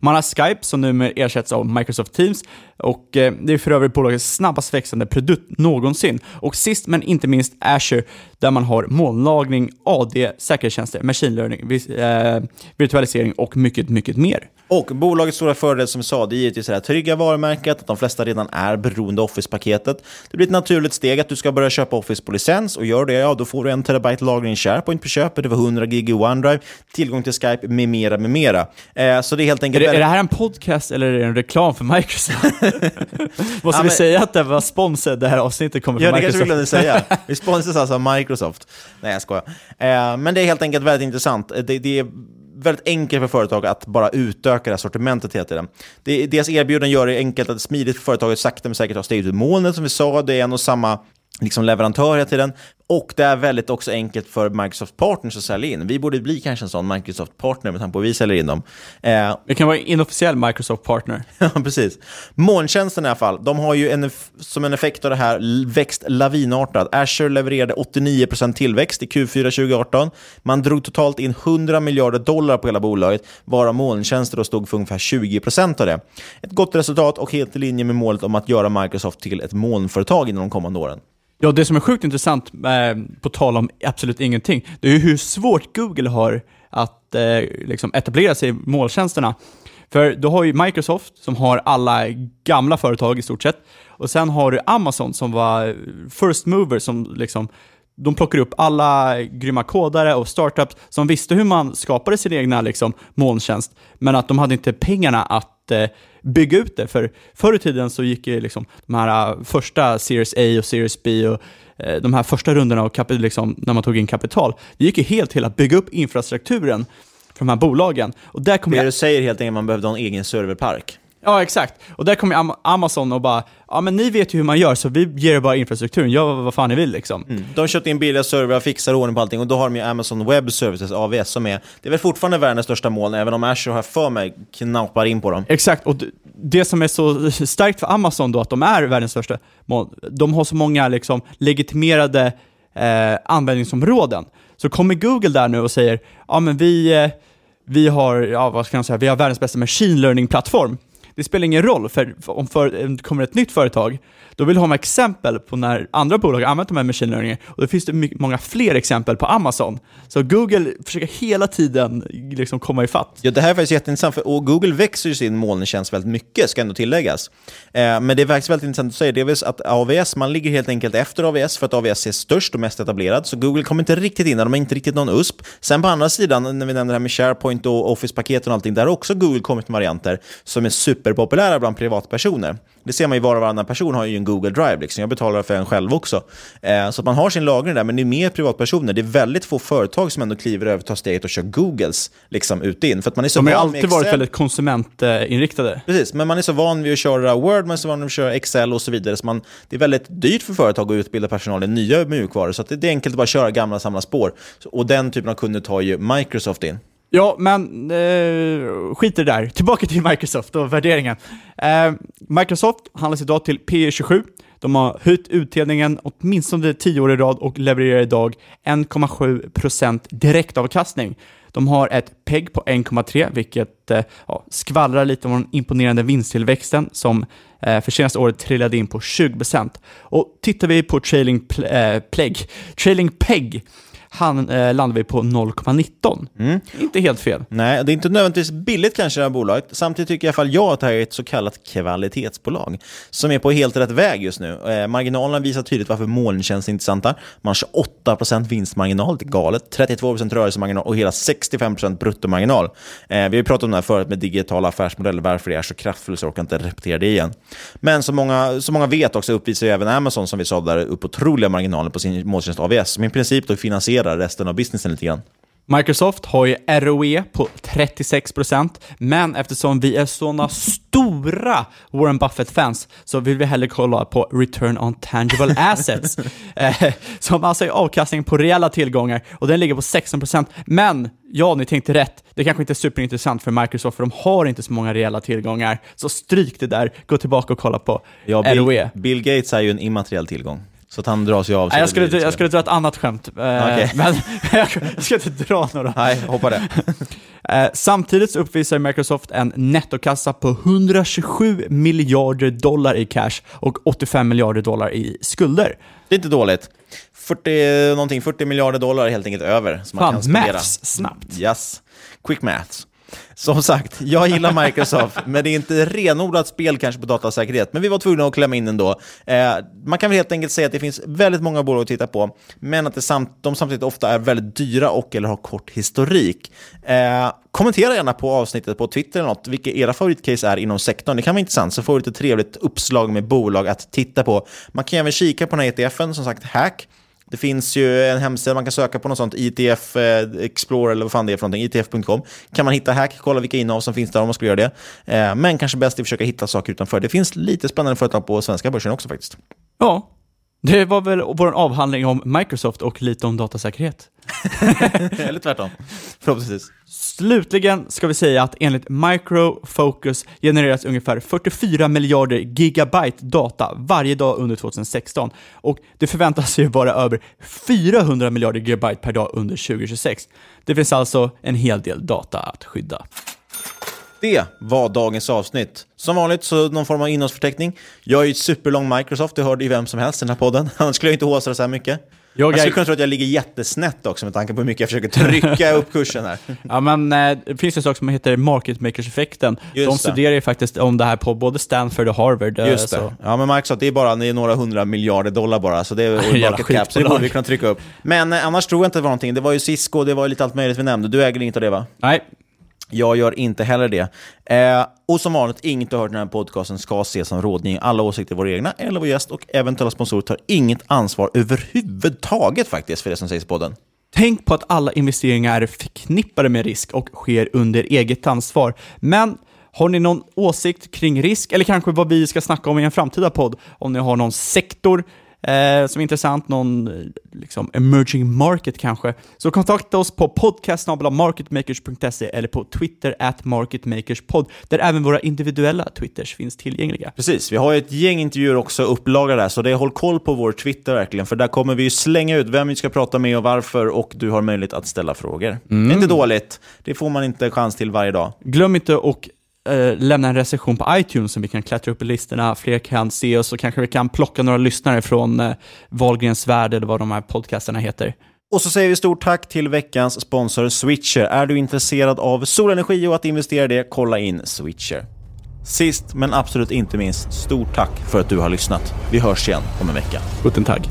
Man har Skype som numera ersätts av Microsoft Teams och eh, det är för övrigt bolagets snabbast växande produkt någonsin. Och sist men inte minst Azure där man har molnlagring, AD, säkerhetstjänster, machine learning, eh, virtualisering och mycket, mycket mer. Och bolagets stora fördel som vi sa, det är givetvis det här trygga varumärket, att de flesta redan är beroende av Office-paketet. Det blir ett naturligt steg att du ska börja köpa Office på licens och gör det, ja då får du en terabyte lagring SharePoint på köpet, det var 100 gig i OneDrive, tillgång till Skype med mera, med mera. Eh, så det är helt enkelt är enkelt... det, är det här en podcast eller är det en reklam för Microsoft? [LAUGHS] Måste Ja, vi men- säga att det var sponsor, det här avsnittet kommer Ja, från det kanske vi Microsoft? glömde säga. [LAUGHS] Vi sponsras alltså av Microsoft. Nej, jag skojar. Eh, men det är helt enkelt väldigt intressant. Det, det är väldigt enkelt för företag att bara utöka det här sortimentet hela tiden. Det, deras erbjudande gör det enkelt att smidigt för företaget sakta men säkert har steget ut molnet, som vi sa. Det är en och samma liksom leverantör hela tiden. Och det är väldigt också enkelt för Microsoft Partners att sälja in. Vi borde bli kanske en sån Microsoft-partner med tanke på att vi säljer in dem. Eh, Det kan vara inofficiell Microsoft-partner. [LAUGHS] Ja, precis. Molntjänsten i alla fall, de har ju en, som en effekt av det här växt lavinartat. Azure levererade 89% tillväxt i Q4 2018. Man drog totalt in 100 miljarder dollar på hela bolaget, varav molntjänster då stod för ungefär 20% av det. Ett gott resultat och helt i linje med målet om att göra Microsoft till ett molnföretag inom de kommande åren. Ja, det som är sjukt intressant, eh, på tal om absolut ingenting, det är ju hur svårt Google har att eh, liksom etablera sig i måltjänsterna. För du har ju Microsoft som har alla gamla företag i stort sett, och sen har du Amazon som var eh, first mover som liksom de plockar upp alla grymma kodare och startups som visste hur man skapade sin egna liksom, molntjänst, men att de hade inte pengarna att eh, bygga ut det. För förr i tiden så gick ju liksom de här eh, första Series A och Series B och eh, de här första rundorna och kapi- liksom, när man tog in kapital, det gick ju helt till att bygga upp infrastrukturen för de här bolagen. Och där kommer Det jag- du säger helt enkelt att man behövde ha en egen serverpark. Ja, exakt. Och där kommer Am- Amazon och bara, ja men ni vet ju hur man gör, så vi ger er bara infrastrukturen, gör vad fan ni vill liksom. Mm. De köpte in billiga servrar, fixar ordning på allting och då har de ju Amazon Web Services, AWS, som är, det är väl fortfarande världens största moln, även om Azure har för mig knappar in på dem. Exakt, och det som är så starkt för Amazon då, att de är världens största moln, de har så många liksom legitimerade eh, användningsområden. Så kommer Google där nu och säger, ja men vi, eh, vi har, ja vad ska jag säga, vi har världens bästa machine learning-plattform. Det spelar ingen roll, för om det kommer ett nytt företag, då vill de ha exempel på när andra bolag har använt de här machine learning, och då finns det mycket, många fler exempel på Amazon. Så Google försöker hela tiden liksom komma ifatt. Ja, det här är faktiskt jätteintressant, för, och Google växer ju sin molntjänst väldigt mycket, ska ändå tilläggas. Eh, men det är faktiskt väldigt intressant att säga, det är att AVS, man ligger helt enkelt efter AVS för att AVS är störst och mest etablerad, så Google kommer inte riktigt in där, de har inte riktigt någon USP. Sen på andra sidan, när vi nämner det här med SharePoint och Office-paket och allting, där har också Google kommit med varianter som är superpopulära bland privatpersoner. Det ser man ju var och varannan person har ju en Google Drive, liksom. jag betalar för en själv också. Eh, så man har sin lagring där, men det är mer privatpersoner. Det är väldigt få företag som ändå kliver över, tar steget och kör Googles liksom, ut in. För att man är så De har alltid varit Excel. väldigt konsumentinriktade. Precis, men man är så van vid att köra Word, man är så van vid att köra Excel och så vidare. Så man, det är väldigt dyrt för företag att utbilda personal i nya mjukvaror. Så att det, är enkelt att bara köra gamla samla spår. Och den typen av kunder tar ju Microsoft in. Ja, men eh, skit i det där. Tillbaka till Microsoft och värderingen. Eh, Microsoft handlas idag till P 27. De har höjt utdelningen åtminstone 10 år i rad och levererar idag 1,7% direktavkastning. De har ett PEG på 1,3, vilket eh, ja, skvallrar lite om den imponerande vinsttillväxten som eh, för senaste året trillade in på 20%. Och tittar vi på trailing, pl- eh, pleg, trailing PEG han eh, landar vi på 0,19. Inte helt fel. Nej, det är inte nödvändigtvis billigt kanske det här bolaget. Samtidigt tycker i alla fall jag att det här är ett så kallat kvalitetsbolag som är på helt rätt väg just nu. Eh, marginalerna visar tydligt varför molntjänst är intressanta. Man har 28% vinstmarginal, det är galet. 32% rörelsemarginal och hela 65% bruttomarginal. Eh, vi har ju pratat om det här förut med digitala affärsmodeller, varför det är så kraftfullt så jag orkar inte repetera det igen. Men som många, som många vet också uppvisar ju även Amazon, som vi sa, där upp otroliga marginaler på sin molntjänst AVS, som i princip då finansierar resten av businessen lite grann. Microsoft har ju ROE på 36%, men eftersom vi är sådana stora Warren Buffett-fans så vill vi hellre kolla på Return on Tangible [LAUGHS] Assets, eh, som alltså är avkastning på reella tillgångar, och den ligger på 16%. Men, ja, ni tänkte rätt, det kanske inte är superintressant för Microsoft, för de har inte så många reella tillgångar, så stryk det där, gå tillbaka och kolla på Ja, ROE. Bill, Bill Gates är ju en immateriell tillgång. Så att han drar sig av. så Nej, jag, skulle, blir jag skulle dra ett annat skämt, eh, Okej. [LAUGHS] men [LAUGHS] jag, jag ska inte dra några. Nej, hoppa det. [LAUGHS] Eh, Samtidigt så uppvisar Microsoft en nettokassa på 127 miljarder dollar i cash och 85 miljarder dollar i skulder. Det är inte dåligt. 40, någonting, 40 miljarder dollar helt enkelt över. Som man Fan, kan spendera. maths snabbt. Yes. Quick maths. Som sagt, jag gillar Microsoft, men det är inte renodlat spel kanske på datasäkerhet. Men vi var tvungna att klämma in ändå. Eh, man kan väl helt enkelt säga att det finns väldigt många bolag att titta på, men att det samt, de samtidigt ofta är väldigt dyra och eller har kort historik. Eh, kommentera gärna på avsnittet på Twitter eller något, vilka era favoritcase är inom sektorn. Det kan vara intressant, så får vi lite trevligt uppslag med bolag att titta på. Man kan även kika på den här ETFen, som sagt, Hack. Det finns ju en hemsida man kan söka på något sånt, ITF eh, Explorer eller vad fan det är för någonting, ITF.com. Kan man hitta hack, kolla vilka innehav som finns där om man skulle göra det. Eh, men kanske bäst är att försöka hitta saker utanför. Det finns lite spännande företag på svenska börsen också faktiskt. Ja, det var väl vår avhandling om Microsoft och lite om datasäkerhet. [LAUGHS] eller tvärtom, förhoppningsvis. Slutligen ska vi säga att enligt Micro Focus genereras ungefär 44 miljarder gigabyte data varje dag under 2016 och det förväntas ju vara över 400 miljarder gigabyte per dag under 2026. Det finns alltså en hel del data att skydda. Det var dagens avsnitt. Som vanligt så någon form av innehållsförteckning. Jag är ju superlång Microsoft, det hörde ju vem som helst i den här podden. [LAUGHS] Annars skulle jag inte håsa så här mycket. Jag Jag skulle kunna tro att jag ligger jättesnätt också med tanke på hur mycket jag försöker trycka [LAUGHS] upp kursen här. Ja, men eh, det finns en sak som heter market makers-effekten. De studerar ju faktiskt om det här på både Stanford och Harvard. eh, Just det. så- Ja, men Microsoft, det är bara det är några hundra miljarder dollar bara, så det är [LAUGHS] market cap, så det borde vi kunna trycka upp. Men eh, annars tror jag inte det var någonting. Det var ju Cisco, det var ju lite allt möjligt vi nämnde. Du äger inget av det va? Nej. Jag gör inte heller det. Eh, och som vanligt, inget du har hört i den här podcasten ska ses som rådgivning. Alla åsikter är våra egna, eller vår gäst och eventuella sponsorer tar inget ansvar överhuvudtaget faktiskt för det som sägs i podden. Tänk på att alla investeringar är förknippade med risk och sker under eget ansvar. Men har ni någon åsikt kring risk, eller kanske vad vi ska snacka om i en framtida podd? Om ni har någon sektor eh, som är intressant, någon eh, liksom, emerging market kanske, så kontakta oss på podcast.marketmakers.se eller på Twitter at marketmakerspod, där även våra individuella Twitters finns tillgängliga. Precis, vi har ett gäng intervjuer också upplagrade där, så det är håll koll på vår Twitter verkligen, för där kommer vi ju slänga ut vem vi ska prata med och varför, och du har möjlighet att ställa frågor. Mm. Det är inte dåligt, det får man inte chans till varje dag. Glöm inte att eh, lämna en recension på iTunes så vi kan klättra upp i listorna, fler kan se oss och kanske vi kan plocka några lyssnare från eh, Wahlgrens värld eller vad de här podcasterna heter. Och så säger vi stort tack till veckans sponsor Switcher. Är du intresserad av solenergi och att investera i det, kolla in Switcher. Sist men absolut inte minst, stort tack för att du har lyssnat. Vi hörs igen om en vecka. Guten Tag.